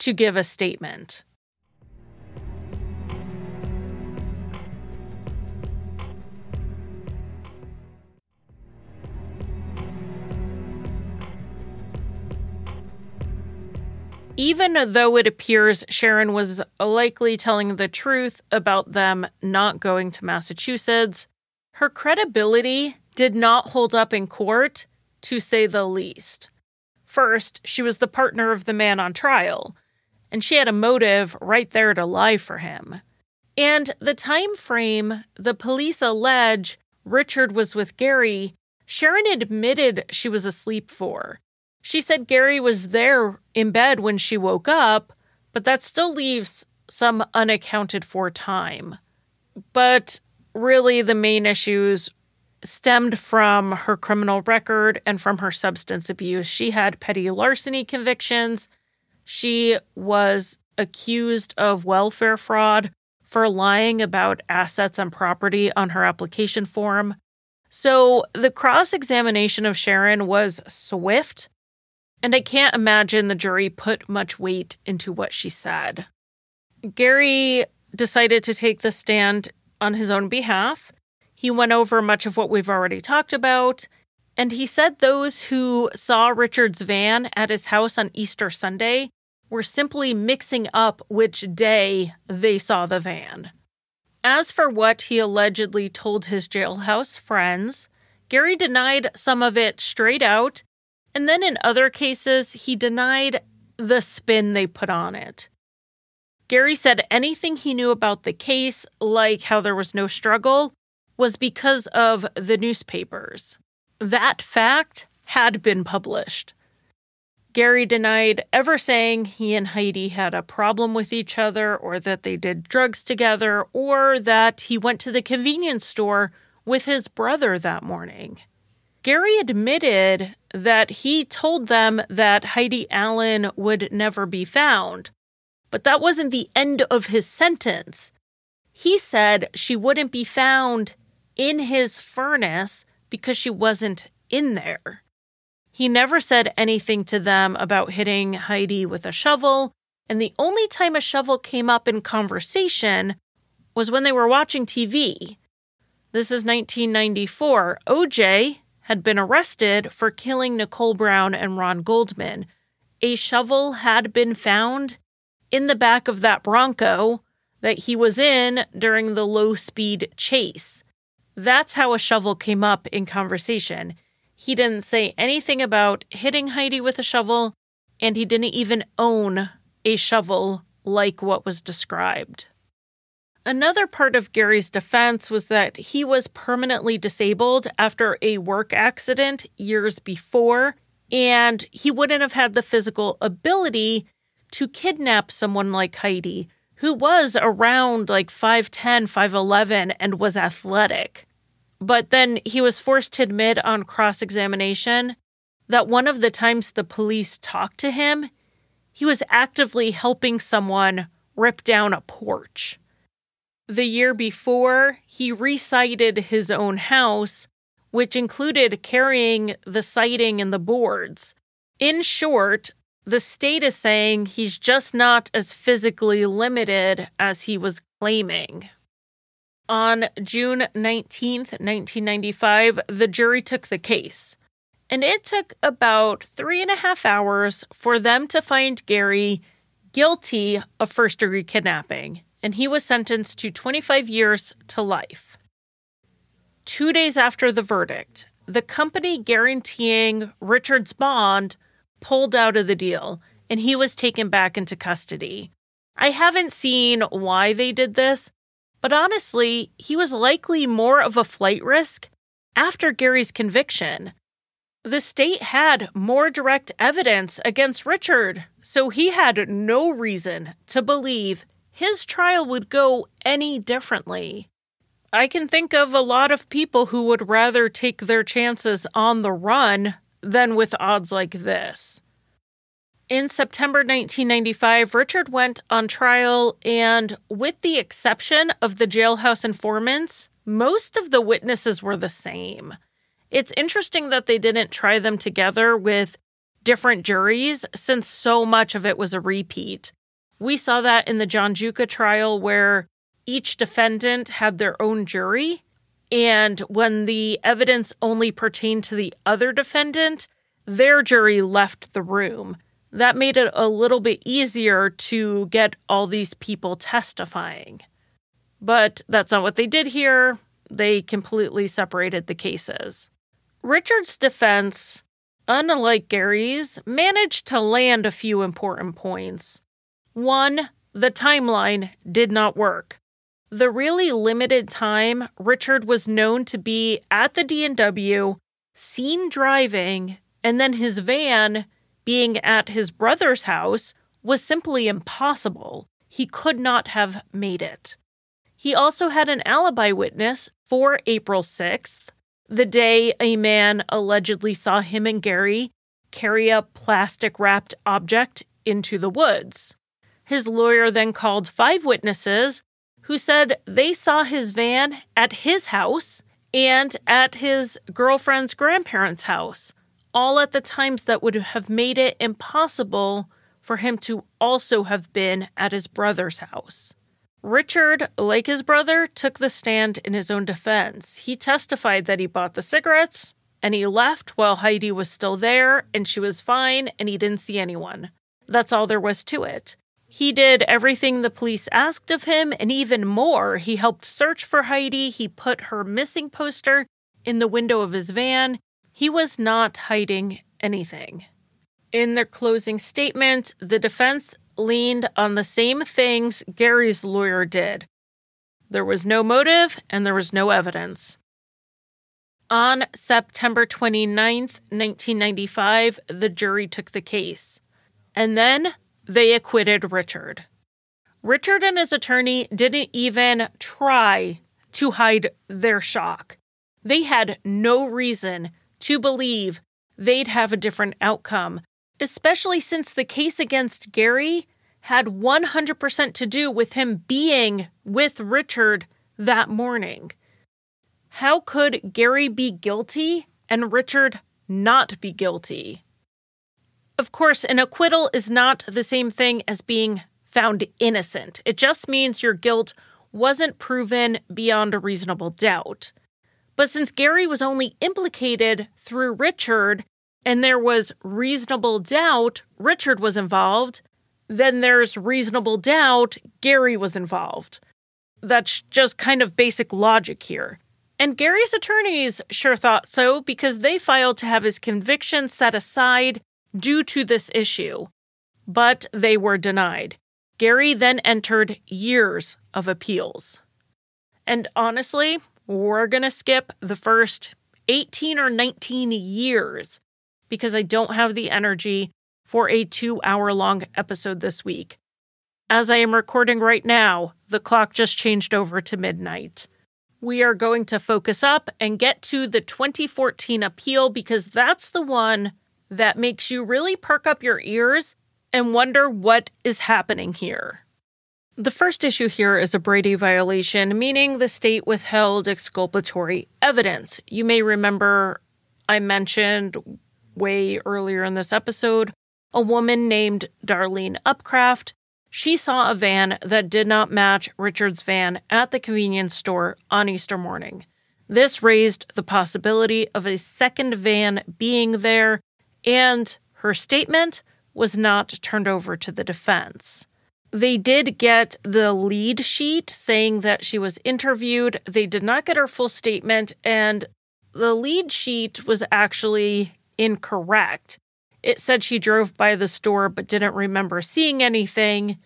to give a statement. Even though it appears Sharon was likely telling the truth about them not going to Massachusetts, her credibility did not hold up in court, to say the least. First, she was the partner of the man on trial, and she had a motive right there to lie for him. And the time frame the police allege Richard was with Gary, Sharon admitted she was asleep for. She said Gary was there in bed when she woke up, but that still leaves some unaccounted for time. But really, the main issues stemmed from her criminal record and from her substance abuse. She had petty larceny convictions. She was accused of welfare fraud for lying about assets and property on her application form. So the cross examination of Sharon was swift and I can't imagine the jury put much weight into what she said. Gary decided to take the stand on his own behalf. He went over much of what we've already talked about, and he said those who saw Richard's van at his house on Easter Sunday were simply mixing up which day they saw the van. As for what he allegedly told his jailhouse friends, Gary denied some of it straight out and then in other cases, he denied the spin they put on it. Gary said anything he knew about the case, like how there was no struggle, was because of the newspapers. That fact had been published. Gary denied ever saying he and Heidi had a problem with each other or that they did drugs together or that he went to the convenience store with his brother that morning. Gary admitted that he told them that Heidi Allen would never be found, but that wasn't the end of his sentence. He said she wouldn't be found in his furnace because she wasn't in there. He never said anything to them about hitting Heidi with a shovel, and the only time a shovel came up in conversation was when they were watching TV. This is 1994. OJ had been arrested for killing Nicole Brown and Ron Goldman. A shovel had been found in the back of that Bronco that he was in during the low speed chase. That's how a shovel came up in conversation. He didn't say anything about hitting Heidi with a shovel, and he didn't even own a shovel like what was described. Another part of Gary's defense was that he was permanently disabled after a work accident years before, and he wouldn't have had the physical ability to kidnap someone like Heidi, who was around like 5'10, 5'11, and was athletic. But then he was forced to admit on cross examination that one of the times the police talked to him, he was actively helping someone rip down a porch. The year before, he recited his own house, which included carrying the siding and the boards. In short, the state is saying he's just not as physically limited as he was claiming. On June 19th, 1995, the jury took the case, and it took about three and a half hours for them to find Gary guilty of first degree kidnapping and he was sentenced to 25 years to life. Two days after the verdict, the company guaranteeing Richard's bond pulled out of the deal and he was taken back into custody. I haven't seen why they did this, but honestly, he was likely more of a flight risk after Gary's conviction. The state had more direct evidence against Richard, so he had no reason to believe his trial would go any differently. I can think of a lot of people who would rather take their chances on the run than with odds like this. In September 1995, Richard went on trial, and with the exception of the jailhouse informants, most of the witnesses were the same. It's interesting that they didn't try them together with different juries since so much of it was a repeat. We saw that in the John Giuca trial where each defendant had their own jury. And when the evidence only pertained to the other defendant, their jury left the room. that made it a little bit easier to get all these people testifying. But that's not what they did here. They completely separated the cases. Richard's defense, unlike Gary's, managed to land a few important points. One, the timeline did not work. The really limited time Richard was known to be at the D&W, seen driving, and then his van being at his brother's house was simply impossible. He could not have made it. He also had an alibi witness for April 6th, the day a man allegedly saw him and Gary carry a plastic wrapped object into the woods. His lawyer then called five witnesses who said they saw his van at his house and at his girlfriend's grandparents' house, all at the times that would have made it impossible for him to also have been at his brother's house. Richard, like his brother, took the stand in his own defense. He testified that he bought the cigarettes and he left while Heidi was still there and she was fine and he didn't see anyone. That's all there was to it. He did everything the police asked of him and even more. He helped search for Heidi. He put her missing poster in the window of his van. He was not hiding anything. In their closing statement, the defense leaned on the same things Gary's lawyer did. There was no motive and there was no evidence. On September 29th, 1995, the jury took the case. And then they acquitted Richard. Richard and his attorney didn't even try to hide their shock. They had no reason to believe they'd have a different outcome, especially since the case against Gary had 100% to do with him being with Richard that morning. How could Gary be guilty and Richard not be guilty? Of course, an acquittal is not the same thing as being found innocent. It just means your guilt wasn't proven beyond a reasonable doubt. But since Gary was only implicated through Richard and there was reasonable doubt Richard was involved, then there's reasonable doubt Gary was involved. That's just kind of basic logic here. And Gary's attorneys sure thought so because they filed to have his conviction set aside due to this issue, but they were denied. Gary then entered years of appeals. And honestly, we're going to skip the first 18 or 19 years because I don't have the energy for a two hour long episode this week. As I am recording right now, the clock just changed over to midnight. We are going to focus up and get to the 2014 appeal because that's the one that makes you really perk up your ears and wonder what is happening here. The first issue here is a Brady violation, meaning the state withheld exculpatory evidence. You may remember I mentioned way earlier in this episode a woman named Darlene Upcraft. She saw a van that did not match Richard's van at the convenience store on Easter morning. This raised the possibility of a second van being there and her statement was not turned over to the defense. They did get the lead sheet saying that she was interviewed. They did not get her full statement, and the lead sheet was actually incorrect. It said she drove by the store but didn't remember seeing anything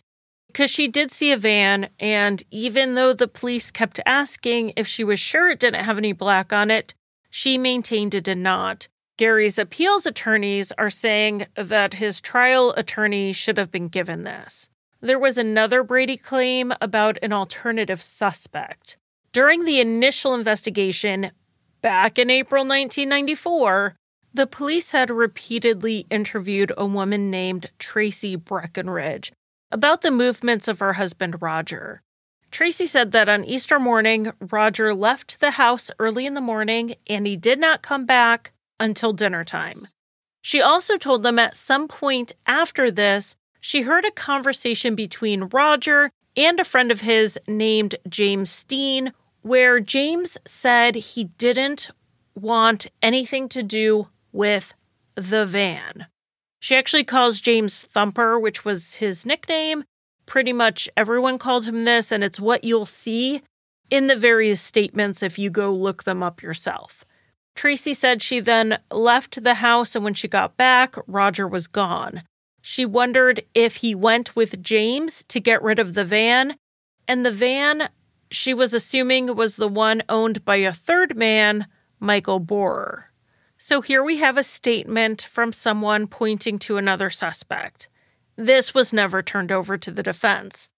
because she did see a van. And even though the police kept asking if she was sure it didn't have any black on it, she maintained it did not. Gary's appeals attorneys are saying that his trial attorney should have been given this. There was another Brady claim about an alternative suspect. During the initial investigation, back in April 1994, the police had repeatedly interviewed a woman named Tracy Breckenridge about the movements of her husband Roger. Tracy said that on Easter morning, Roger left the house early in the morning and he did not come back until dinner time. She also told them at some point after this, she heard a conversation between Roger and a friend of his named James Steen, where James said he didn't want anything to do with the van. She actually calls James Thumper, which was his nickname. Pretty much everyone called him this, and it's what you'll see in the various statements if you go look them up yourself. Tracy said she then left the house, and when she got back, Roger was gone. She wondered if he went with James to get rid of the van, and the van she was assuming was the one owned by a third man, Michael Bohrer. So here we have a statement from someone pointing to another suspect. This was never turned over to the defense.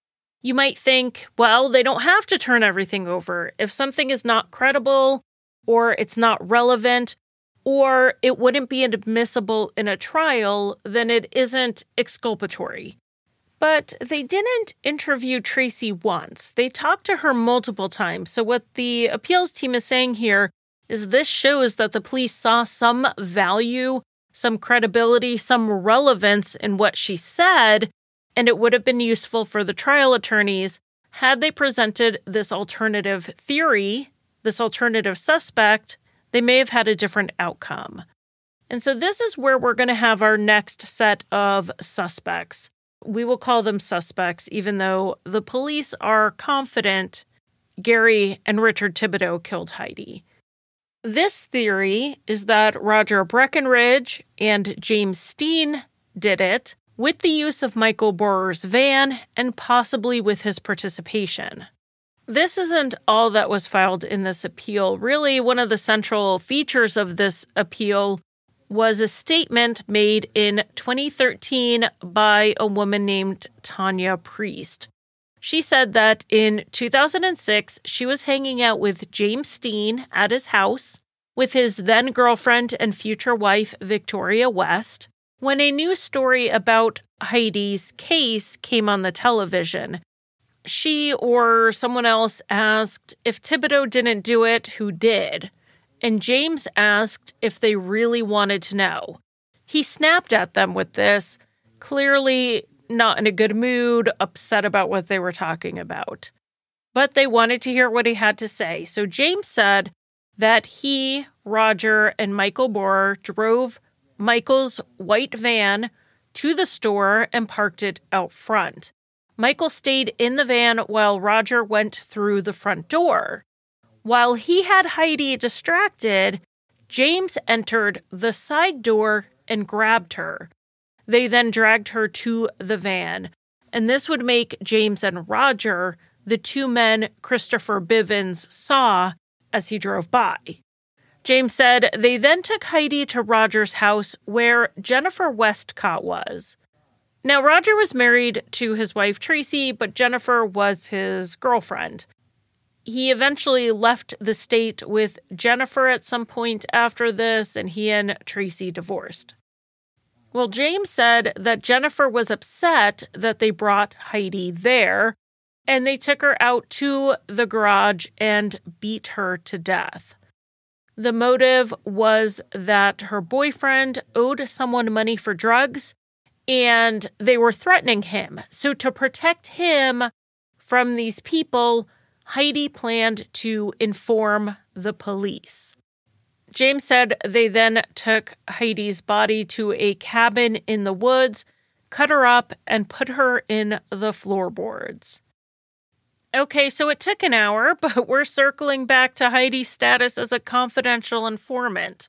You might think, well, they don't have to turn everything over. If something is not credible, or it's not relevant, or it wouldn't be admissible in a trial, then it isn't exculpatory. But they didn't interview Tracy once. They talked to her multiple times. So, what the appeals team is saying here is this shows that the police saw some value, some credibility, some relevance in what she said, and it would have been useful for the trial attorneys had they presented this alternative theory, this alternative suspect, they may have had a different outcome. And so this is where we're going to have our next set of suspects. We will call them suspects, even though the police are confident Gary and Richard Thibodeau killed Heidi. This theory is that Roger Breckenridge and James Steen did it with the use of Michael Bohrer's van and possibly with his participation. This isn't all that was filed in this appeal. Really, one of the central features of this appeal was a statement made in 2013 by a woman named Tanya Priest. She said that in 2006, she was hanging out with James Steen at his house with his then girlfriend and future wife, Victoria West, when a news story about Heidi's case came on the television. She or someone else asked if Thibodeau didn't do it, who did? And James asked if they really wanted to know. He snapped at them with this, clearly not in a good mood, upset about what they were talking about. But they wanted to hear what he had to say. So James said that he, Roger, and Michael Bohrer drove Michael's white van to the store and parked it out front. Michael stayed in the van while Roger went through the front door. While he had Heidi distracted, James entered the side door and grabbed her. They then dragged her to the van, and this would make James and Roger the two men Christopher Bivens saw as he drove by. James said they then took Heidi to Roger's house where Jennifer Westcott was. Now, Roger was married to his wife Tracy, but Jennifer was his girlfriend. He eventually left the state with Jennifer at some point after this, and he and Tracy divorced. Well, James said that Jennifer was upset that they brought Heidi there and they took her out to the garage and beat her to death. The motive was that her boyfriend owed someone money for drugs and they were threatening him. So, to protect him from these people, Heidi planned to inform the police. James said they then took Heidi's body to a cabin in the woods, cut her up, and put her in the floorboards. Okay, so it took an hour, but we're circling back to Heidi's status as a confidential informant.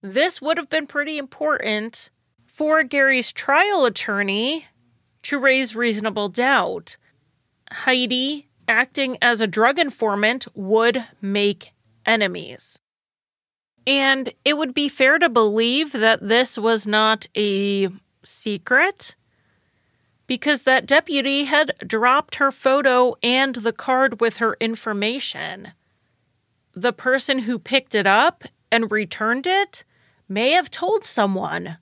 This would have been pretty important for Gary's trial attorney to raise reasonable doubt. Heidi acting as a drug informant would make enemies. And it would be fair to believe that this was not a secret because that deputy had dropped her photo and the card with her information. The person who picked it up and returned it may have told someone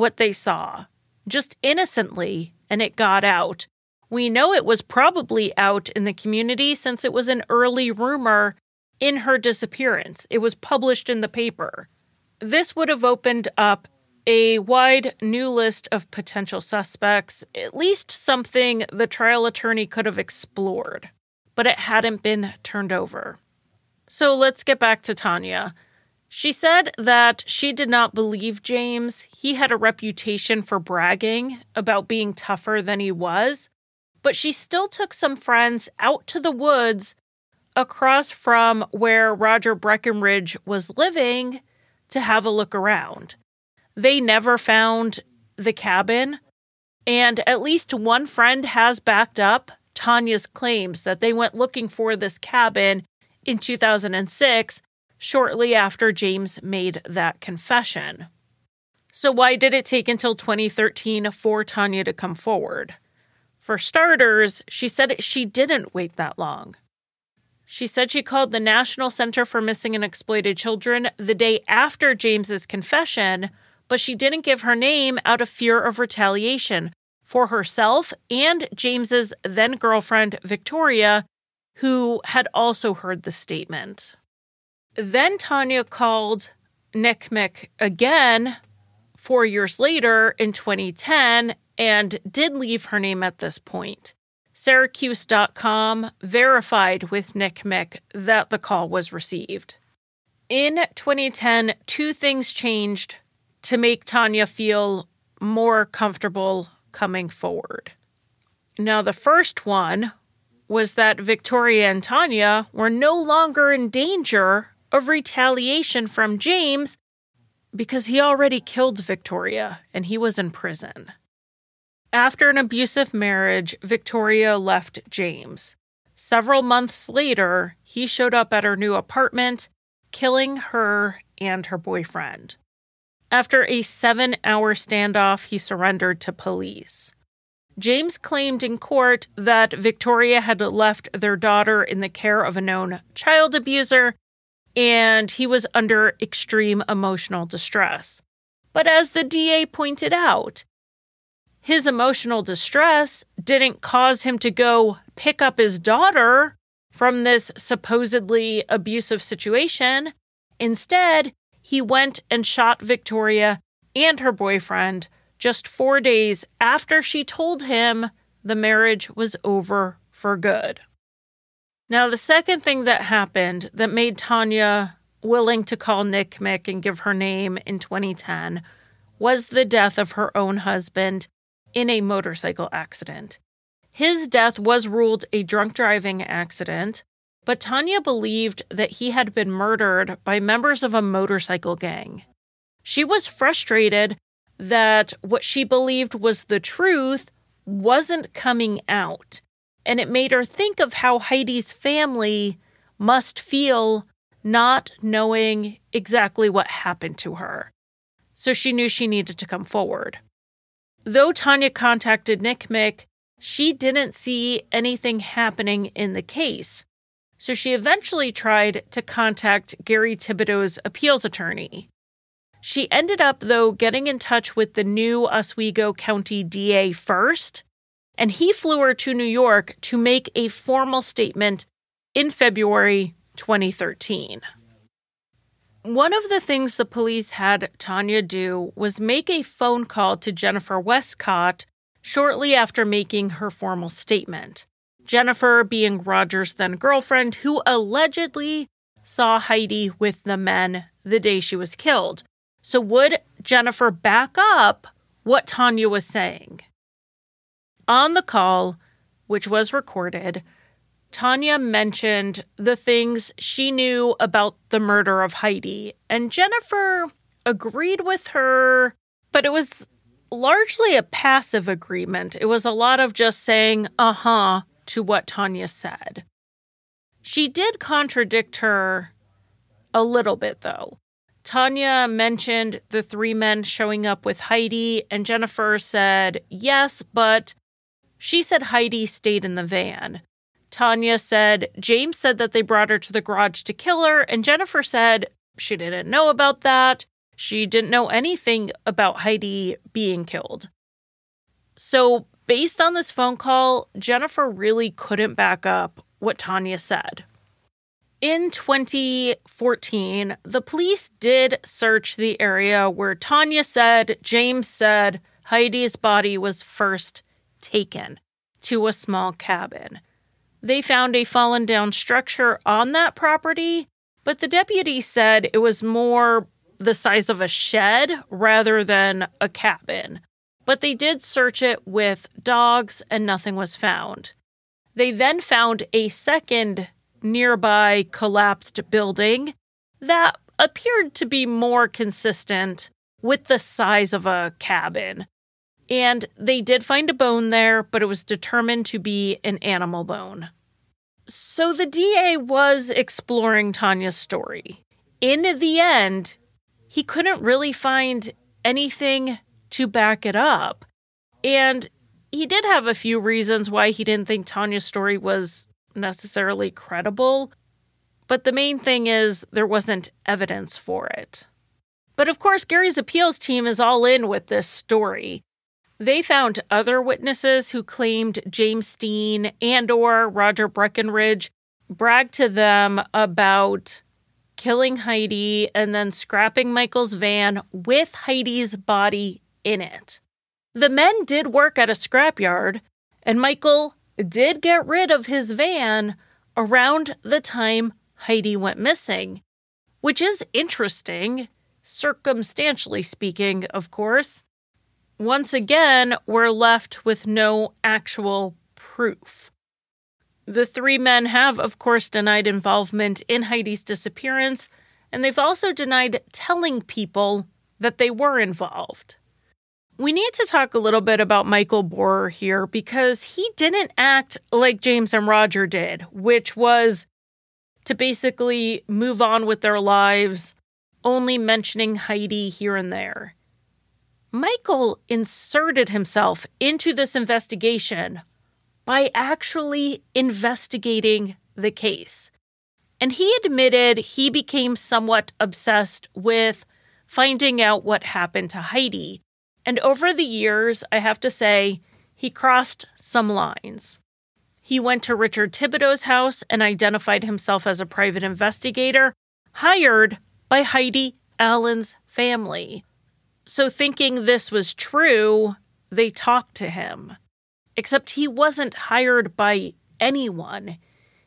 what they saw, just innocently, and it got out. We know it was probably out in the community since it was an early rumor in her disappearance. It was published in the paper. This would have opened up a wide new list of potential suspects, at least something the trial attorney could have explored, but it hadn't been turned over. So let's get back to Tanya. She said that she did not believe James. He had a reputation for bragging about being tougher than he was, but she still took some friends out to the woods across from where Roger Breckenridge was living to have a look around. They never found the cabin, and at least one friend has backed up Tanya's claims that they went looking for this cabin in 2006, shortly after James made that confession. So, why did it take until 2013 for Tanya to come forward? For starters, she said she didn't wait that long. She said she called the National Center for Missing and Exploited Children the day after James's confession, but she didn't give her name out of fear of retaliation for herself and James's then girlfriend Victoria, who had also heard the statement. Then Tanya called NCMEC again 4 years later in 2010 and did leave her name at this point. Syracuse.com verified with NCMEC that the call was received. In 2010, two things changed to make Tanya feel more comfortable coming forward. Now, the first one was that Victoria and Tanya were no longer in danger of retaliation from James because he already killed Victoria and he was in prison. After an abusive marriage, Victoria left James. Several months later, he showed up at her new apartment, killing her and her boyfriend. After a seven hour standoff, he surrendered to police. James claimed in court that Victoria had left their daughter in the care of a known child abuser and he was under extreme emotional distress. But as the DA pointed out, his emotional distress didn't cause him to go pick up his daughter from this supposedly abusive situation. Instead, he went and shot Victoria and her boyfriend just four days after she told him the marriage was over for good. Now, the second thing that happened that made Tanya willing to call NCMEC and give her name in 2010 was the death of her own husband in a motorcycle accident. His death was ruled a drunk driving accident, but Tanya believed that he had been murdered by members of a motorcycle gang. She was frustrated that what she believed was the truth wasn't coming out, and it made her think of how Heidi's family must feel not knowing exactly what happened to her. So she knew she needed to come forward. Though Tanya contacted NCMEC, she didn't see anything happening in the case. So she eventually tried to contact Gary Thibodeau's appeals attorney. She ended up, though, getting in touch with the new Oswego County DA first, and he flew her to New York to make a formal statement in February 2013. One of the things the police had Tanya do was make a phone call to Jennifer Westcott shortly after making her formal statement. Jennifer being Roger's then girlfriend, who allegedly saw Heidi with the men the day she was killed. So, would Jennifer back up what Tanya was saying? On the call, which was recorded, Tanya mentioned the things she knew about the murder of Heidi, and Jennifer agreed with her, but it was largely a passive agreement. It was a lot of just saying, uh huh, to what Tanya said. She did contradict her a little bit, though. Tanya mentioned the three men showing up with Heidi, and Jennifer said yes, but she said Heidi stayed in the van. Tanya said James said that they brought her to the garage to kill her, and Jennifer said she didn't know about that. She didn't know anything about Heidi being killed. So, based on this phone call, Jennifer really couldn't back up what Tanya said. In 2014, the police did search the area where Tanya said James said Heidi's body was first taken to a small cabin. They found a fallen down structure on that property, but the deputy said it was more the size of a shed rather than a cabin. But they did search it with dogs and nothing was found. They then found a second nearby collapsed building that appeared to be more consistent with the size of a cabin. And they did find a bone there, but it was determined to be an animal bone. So the DA was exploring Tanya's story. In the end, he couldn't really find anything to back it up. And he did have a few reasons why he didn't think Tanya's story was necessarily credible. But the main thing is there wasn't evidence for it. But of course, Gary's appeals team is all in with this story. They found other witnesses who claimed James Steen and or Roger Breckenridge bragged to them about killing Heidi and then scrapping Michael's van with Heidi's body in it. The men did work at a scrapyard, and Michael did get rid of his van around the time Heidi went missing, which is interesting, circumstantially speaking, of course. Once again, we're left with no actual proof. The three men have, of course, denied involvement in Heidi's disappearance, and they've also denied telling people that they were involved. We need to talk a little bit about Michael Bohrer here because he didn't act like James and Roger did, which was to basically move on with their lives, only mentioning Heidi here and there. Michael inserted himself into this investigation by actually investigating the case. And he admitted he became somewhat obsessed with finding out what happened to Heidi and over the years, I have to say, he crossed some lines. He went to Richard Thibodeau's house and identified himself as a private investigator hired by Heidi Allen's family. So, thinking this was true, they talked to him. Except he wasn't hired by anyone.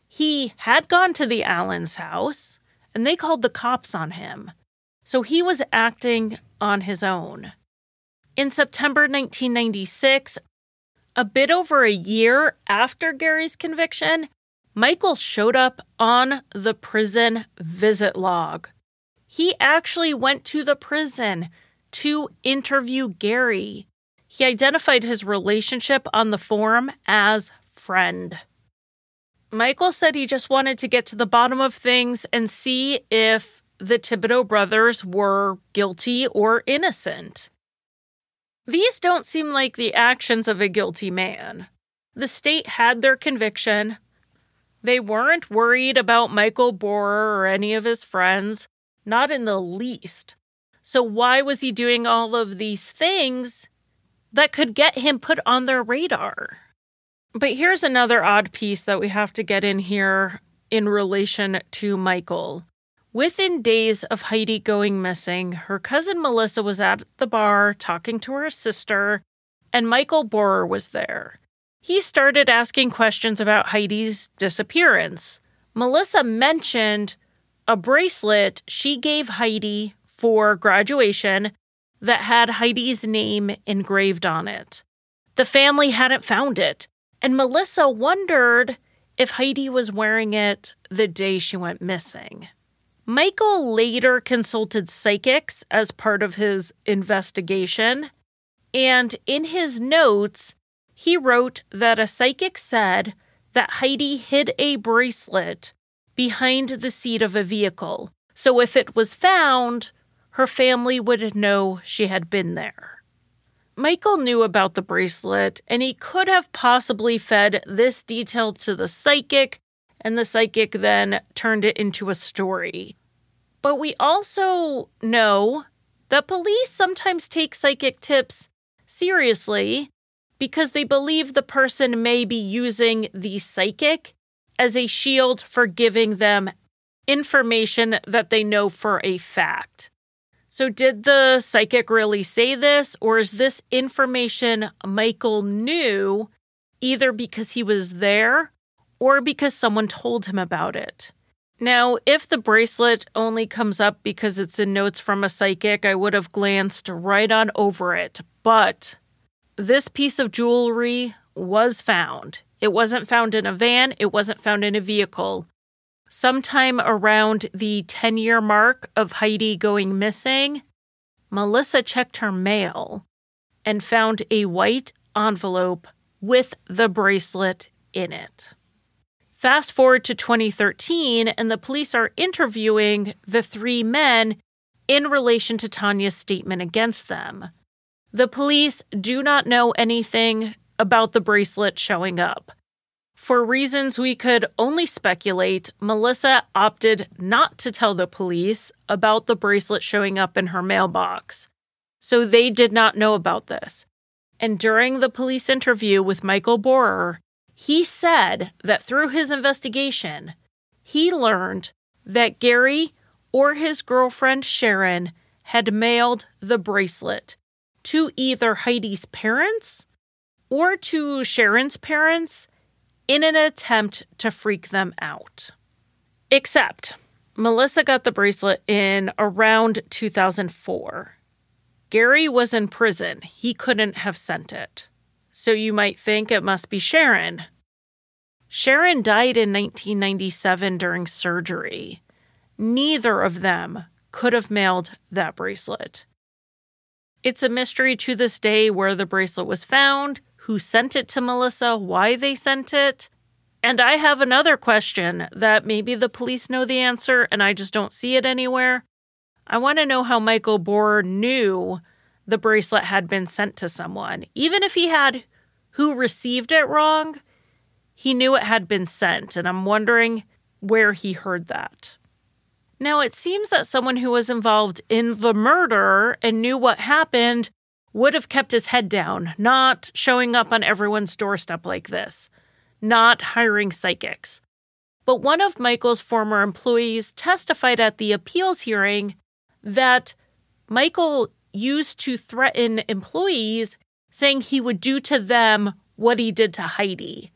He had gone to the Allens' house and they called the cops on him. So he was acting on his own. In September 1996, a bit over a year after Gary's conviction, Michael showed up on the prison visit log. He actually went to the prison to interview Gary. He identified his relationship on the forum as friend. Michael said he just wanted to get to the bottom of things and see if the Thibodeau brothers were guilty or innocent. These don't seem like the actions of a guilty man. The state had their conviction. They weren't worried about Michael Bohrer or any of his friends, not in the least. So, why was he doing all of these things that could get him put on their radar? But here's another odd piece that we have to get in here in relation to Michael. Within days of Heidi going missing, her cousin Melissa was at the bar talking to her sister, and Michael Bohrer was there. He started asking questions about Heidi's disappearance. Melissa mentioned a bracelet she gave Heidi for graduation that had Heidi's name engraved on it. The family hadn't found it, and Melissa wondered if Heidi was wearing it the day she went missing. Michael later consulted psychics as part of his investigation, and in his notes, he wrote that a psychic said that Heidi hid a bracelet behind the seat of a vehicle, so if it was found, her family would know she had been there. Michael knew about the bracelet, and he could have possibly fed this detail to the psychic and the psychic then turned it into a story. But we also know that police sometimes take psychic tips seriously because they believe the person may be using the psychic as a shield for giving them information that they know for a fact. So, did the psychic really say this, or is this information Michael knew either because he was there or because someone told him about it. Now, if the bracelet only comes up because it's in notes from a psychic, I would have glanced right on over it. But this piece of jewelry was found. It wasn't found in a van, it wasn't found in a vehicle. Sometime around the 10 year mark of Heidi going missing, Melissa checked her mail and found a white envelope with the bracelet in it. Fast forward to 2013, and the police are interviewing the three men in relation to Tanya's statement against them. The police do not know anything about the bracelet showing up. For reasons we could only speculate, Melissa opted not to tell the police about the bracelet showing up in her mailbox. So they did not know about this. And during the police interview with Michael Bohrer, he said that through his investigation, he learned that Gary or his girlfriend Sharon had mailed the bracelet to either Heidi's parents or to Sharon's parents in an attempt to freak them out. Except Melissa got the bracelet in around 2004. Gary was in prison. He couldn't have sent it. So you might think it must be Sharon. Sharon died in 1997 during surgery. Neither of them could have mailed that bracelet. It's a mystery to this day where the bracelet was found, who sent it to Melissa, why they sent it. And I have another question that maybe the police know the answer and I just don't see it anywhere. I want to know how Michael Bohrer knew the bracelet had been sent to someone. Even if he had who received it wrong, he knew it had been sent. And I'm wondering where he heard that. Now, it seems that someone who was involved in the murder and knew what happened would have kept his head down, not showing up on everyone's doorstep like this, not hiring psychics. But one of Michael's former employees testified at the appeals hearing that Michael used to threaten employees, saying he would do to them what he did to Heidi.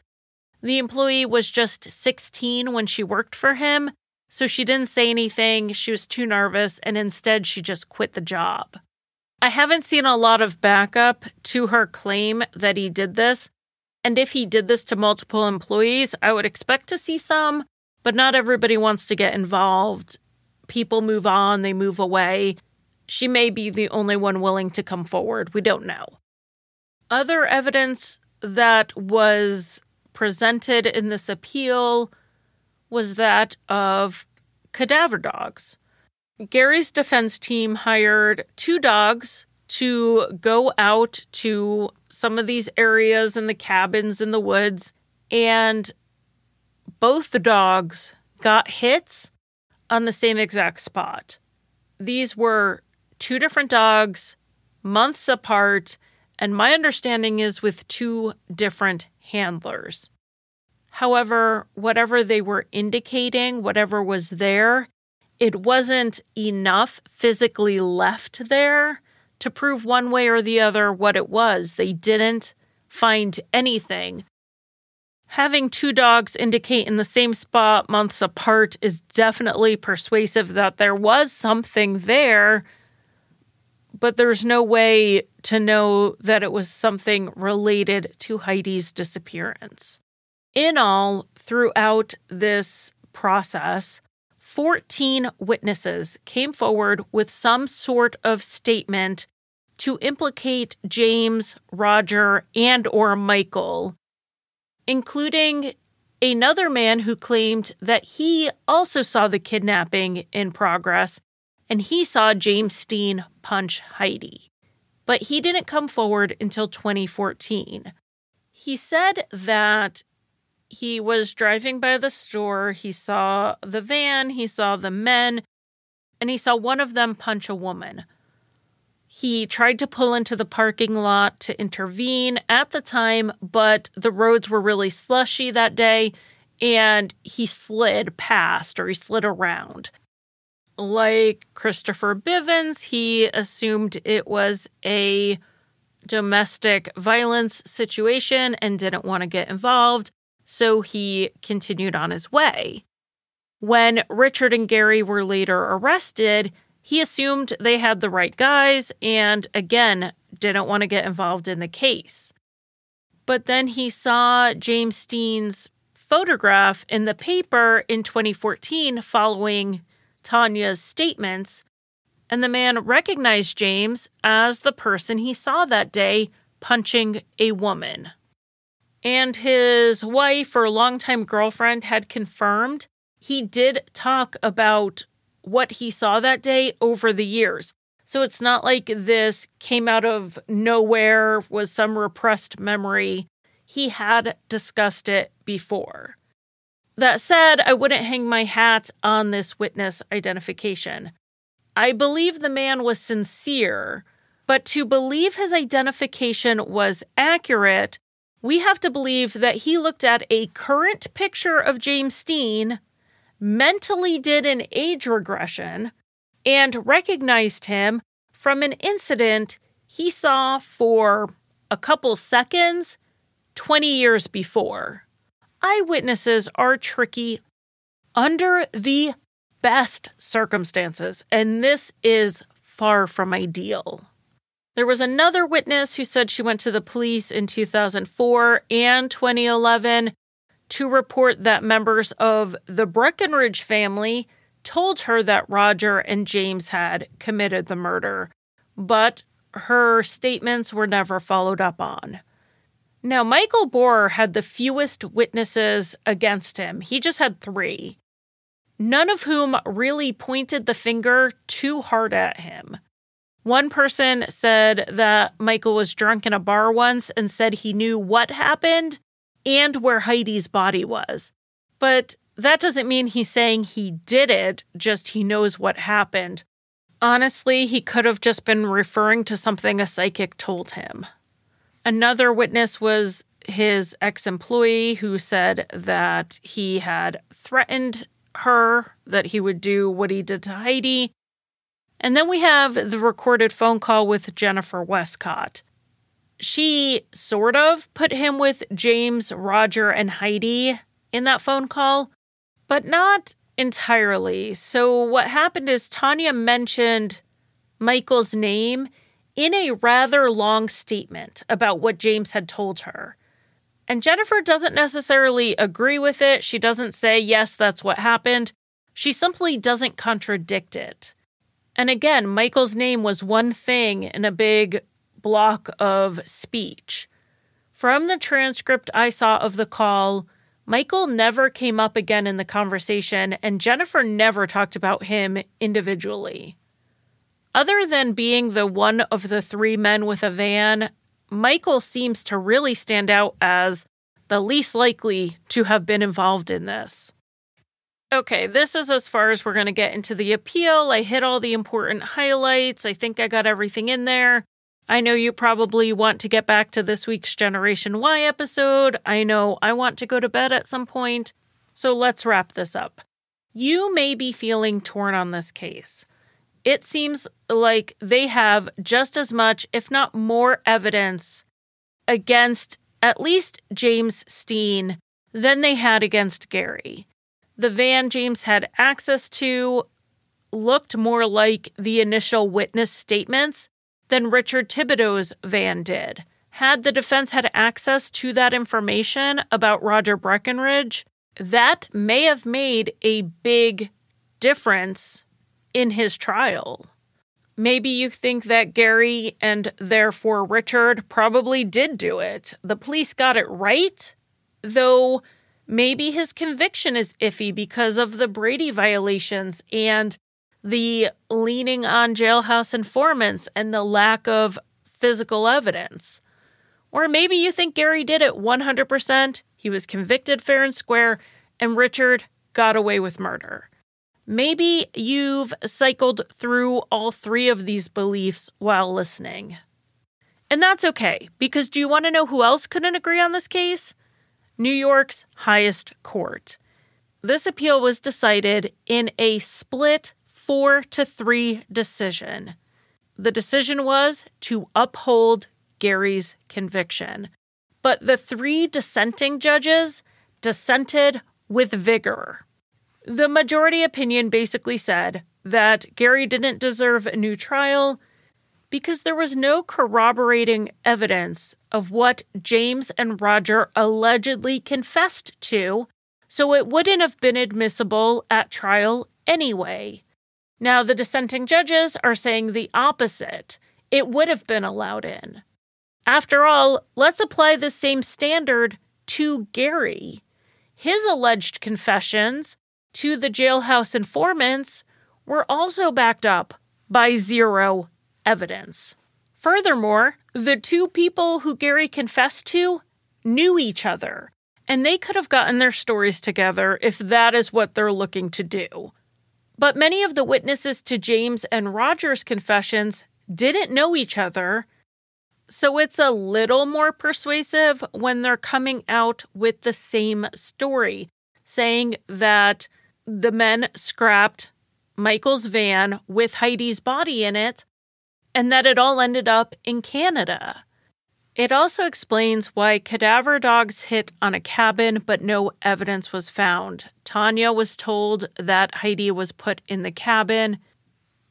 The employee was just 16 when she worked for him, so she didn't say anything. She was too nervous, and instead, she just quit the job. I haven't seen a lot of backup to her claim that he did this. And if he did this to multiple employees, I would expect to see some, but not everybody wants to get involved. People move on, they move away. She may be the only one willing to come forward. We don't know. Other evidence that was presented in this appeal was that of cadaver dogs. Gary's defense team hired two dogs to go out to some of these areas in the cabins in the woods, and both the dogs got hits on the same exact spot. These were two different dogs, months apart, and my understanding is with two different handlers. However, whatever they were indicating, whatever was there, it wasn't enough physically left there to prove one way or the other what it was. They didn't find anything. Having two dogs indicate in the same spot months apart is definitely persuasive that there was something there, but there's no way to know that it was something related to Heidi's disappearance. In all, throughout this process, 14 witnesses came forward with some sort of statement to implicate James, Roger, and or Michael, including another man who claimed that he also saw the kidnapping in progress and he saw James Steen punch Heidi. But he didn't come forward until 2014. He said that he was driving by the store. He saw the van, he saw the men, and he saw one of them punch a woman. He tried to pull into the parking lot to intervene at the time, but the roads were really slushy that day and he slid past or he slid around. Like Christopher Bivens, he assumed it was a domestic violence situation and didn't want to get involved so he continued on his way. When Richard and Gary were later arrested, he assumed they had the right guys and, again, didn't want to get involved in the case. But then he saw James Steen's photograph in the paper in 2014 following Tanya's statements, and the man recognized James as the person he saw that day punching a woman. And his wife or longtime girlfriend had confirmed he did talk about what he saw that day over the years. So it's not like this came out of nowhere, was some repressed memory. He had discussed it before. That said, I wouldn't hang my hat on this witness identification. I believe the man was sincere, but to believe his identification was accurate, we have to believe that he looked at a current picture of James Steen, mentally did an age regression, and recognized him from an incident he saw for a couple seconds 20 years before eyewitnesses are tricky under the best circumstances, and this is far from ideal. There was another witness who said she went to the police in 2004 and 2011 to report that members of the Breckenridge family told her that Roger and James had committed the murder, but her statements were never followed up on. Now, Michael Bohrer had the fewest witnesses against him. He just had three, none of whom really pointed the finger too hard at him. One person said that Michael was drunk in a bar once and said he knew what happened and where Heidi's body was. But that doesn't mean he's saying he did it, just he knows what happened. Honestly, he could have just been referring to something a psychic told him. Another witness was his ex employee who said that he had threatened her, that he would do what he did to Heidi. And then we have the recorded phone call with Jennifer Westcott. She sort of put him with James, Roger, and Heidi in that phone call, but not entirely. So, what happened is Tanya mentioned Michael's name in a rather long statement about what James had told her. And Jennifer doesn't necessarily agree with it. She doesn't say, yes, that's what happened. She simply doesn't contradict it. And again, Michael's name was one thing in a big block of speech. From the transcript I saw of the call, Michael never came up again in the conversation, and Jennifer never talked about him individually. Other than being the one of the three men with a van, Michael seems to really stand out as the least likely to have been involved in this. Okay, this is as far as we're going to get into the appeal. I hit all the important highlights. I think I got everything in there. I know you probably want to get back to this week's Generation Why episode. I know I want to go to bed at some point. So let's wrap this up. You may be feeling torn on this case it seems like they have just as much, if not more, evidence against at least James Steen than they had against Gary. The van James had access to looked more like the initial witness statements than Richard Thibodeau's van did. Had the defense had access to that information about Roger Breckenridge, that may have made a big difference in his trial. Maybe you think that Gary and therefore Richard probably did do it. The police got it right, though maybe his conviction is iffy because of the Brady violations and the leaning on jailhouse informants and the lack of physical evidence. Or maybe you think Gary did it 100%, he was convicted fair and square, and Richard got away with murder. Maybe you've cycled through all three of these beliefs while listening. And that's okay, because do you want to know who else couldn't agree on this case? New York's highest court. This appeal was decided in a split 4 to 3 decision. The decision was to uphold Gary's conviction. But the three dissenting judges dissented with vigor. The majority opinion basically said that Gary didn't deserve a new trial because there was no corroborating evidence of what James and Roger allegedly confessed to, so it wouldn't have been admissible at trial anyway. Now, the dissenting judges are saying the opposite. It would have been allowed in. After all, let's apply the same standard to Gary. His alleged confessions to the jailhouse informants were also backed up by zero evidence. Furthermore, the two people who Gary confessed to knew each other, and they could have gotten their stories together if that is what they're looking to do. But many of the witnesses to James and Roger's confessions didn't know each other, so it's a little more persuasive when they're coming out with the same story, saying that the men scrapped Michael's van with Heidi's body in it, and that it all ended up in Canada. It also explains why cadaver dogs hit on a cabin, but no evidence was found. Tanya was told that Heidi was put in the cabin.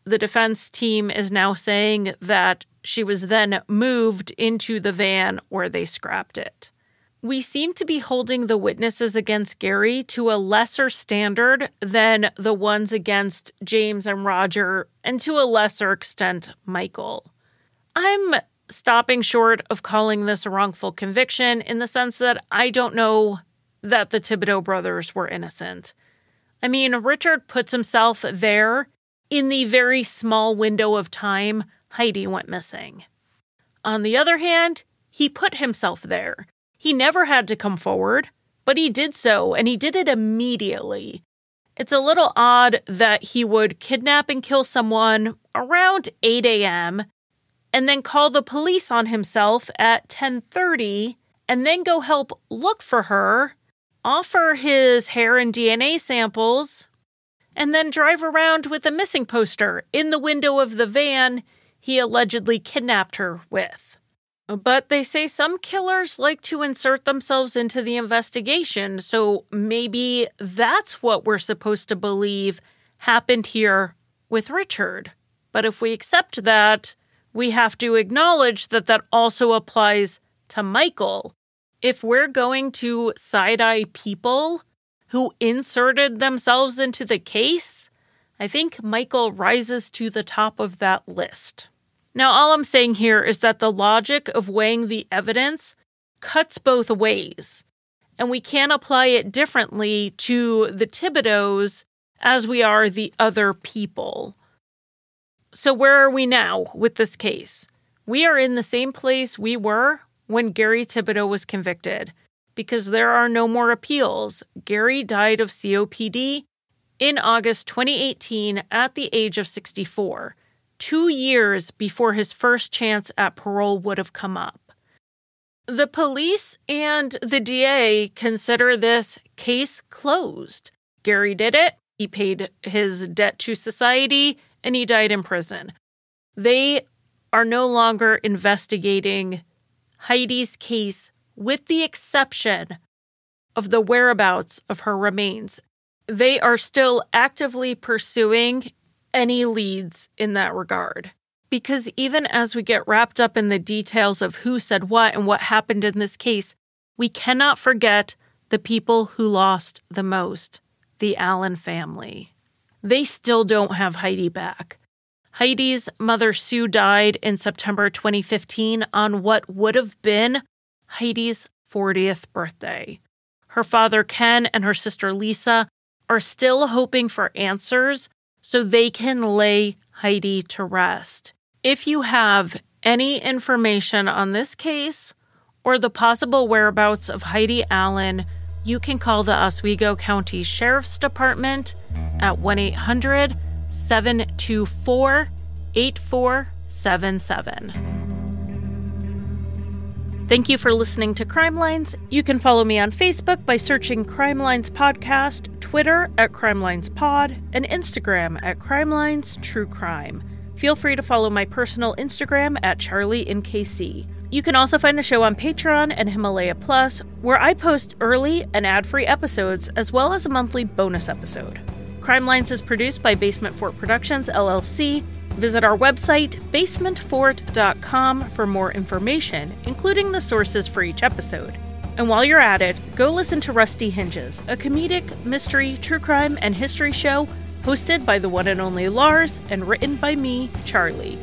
The defense team is now saying that she was then moved into the van where they scrapped it we seem to be holding the witnesses against Gary to a lesser standard than the ones against James and Roger, and to a lesser extent, Michael. I'm stopping short of calling this a wrongful conviction in the sense that I don't know that the Thibodeau brothers were innocent. I mean, Richard puts himself there in the very small window of time Heidi went missing. On the other hand, he put himself there he never had to come forward, but he did so, and he did it immediately. It's a little odd that he would kidnap and kill someone around 8 a.m. and then call the police on himself at 10:30 and then go help look for her, offer his hair and DNA samples, and then drive around with a missing poster in the window of the van he allegedly kidnapped her with. But they say some killers like to insert themselves into the investigation, so maybe that's what we're supposed to believe happened here with Richard. But if we accept that, we have to acknowledge that that also applies to Michael. If we're going to side eye people who inserted themselves into the case, I think Michael rises to the top of that list. Now, all I'm saying here is that the logic of weighing the evidence cuts both ways, and we can't apply it differently to the Thibodeaus as we are the other people. So, where are we now with this case? We are in the same place we were when Gary Thibodeau was convicted because there are no more appeals. Gary died of COPD in August 2018 at the age of 64 two years before his first chance at parole would have come up. The police and the DA consider this case closed. Gary did it, he paid his debt to society, and he died in prison. They are no longer investigating Heidi's case with the exception of the whereabouts of her remains. They are still actively pursuing any leads in that regard. Because even as we get wrapped up in the details of who said what and what happened in this case, we cannot forget the people who lost the most the Allen family. They still don't have Heidi back. Heidi's mother Sue died in September 2015 on what would have been Heidi's 40th birthday. Her father Ken and her sister Lisa are still hoping for answers so they can lay Heidi to rest. If you have any information on this case or the possible whereabouts of Heidi Allen, you can call the Oswego County Sheriff's Department at 1 800 724 8477. Thank you for listening to Crime Lines. You can follow me on Facebook by searching Crime Lines Podcast, Twitter at Crime Lines Pod, and Instagram at Crime Lines True Crime. Feel free to follow my personal Instagram at Charlie in KC. You can also find the show on Patreon and Himalaya Plus, where I post early and ad free episodes as well as a monthly bonus episode. Crime Lines is produced by Basement Fort Productions, LLC. Visit our website, basementfort.com, for more information, including the sources for each episode. And while you're at it, go listen to Rusty Hinges, a comedic, mystery, true crime, and history show hosted by the one and only Lars and written by me, Charlie.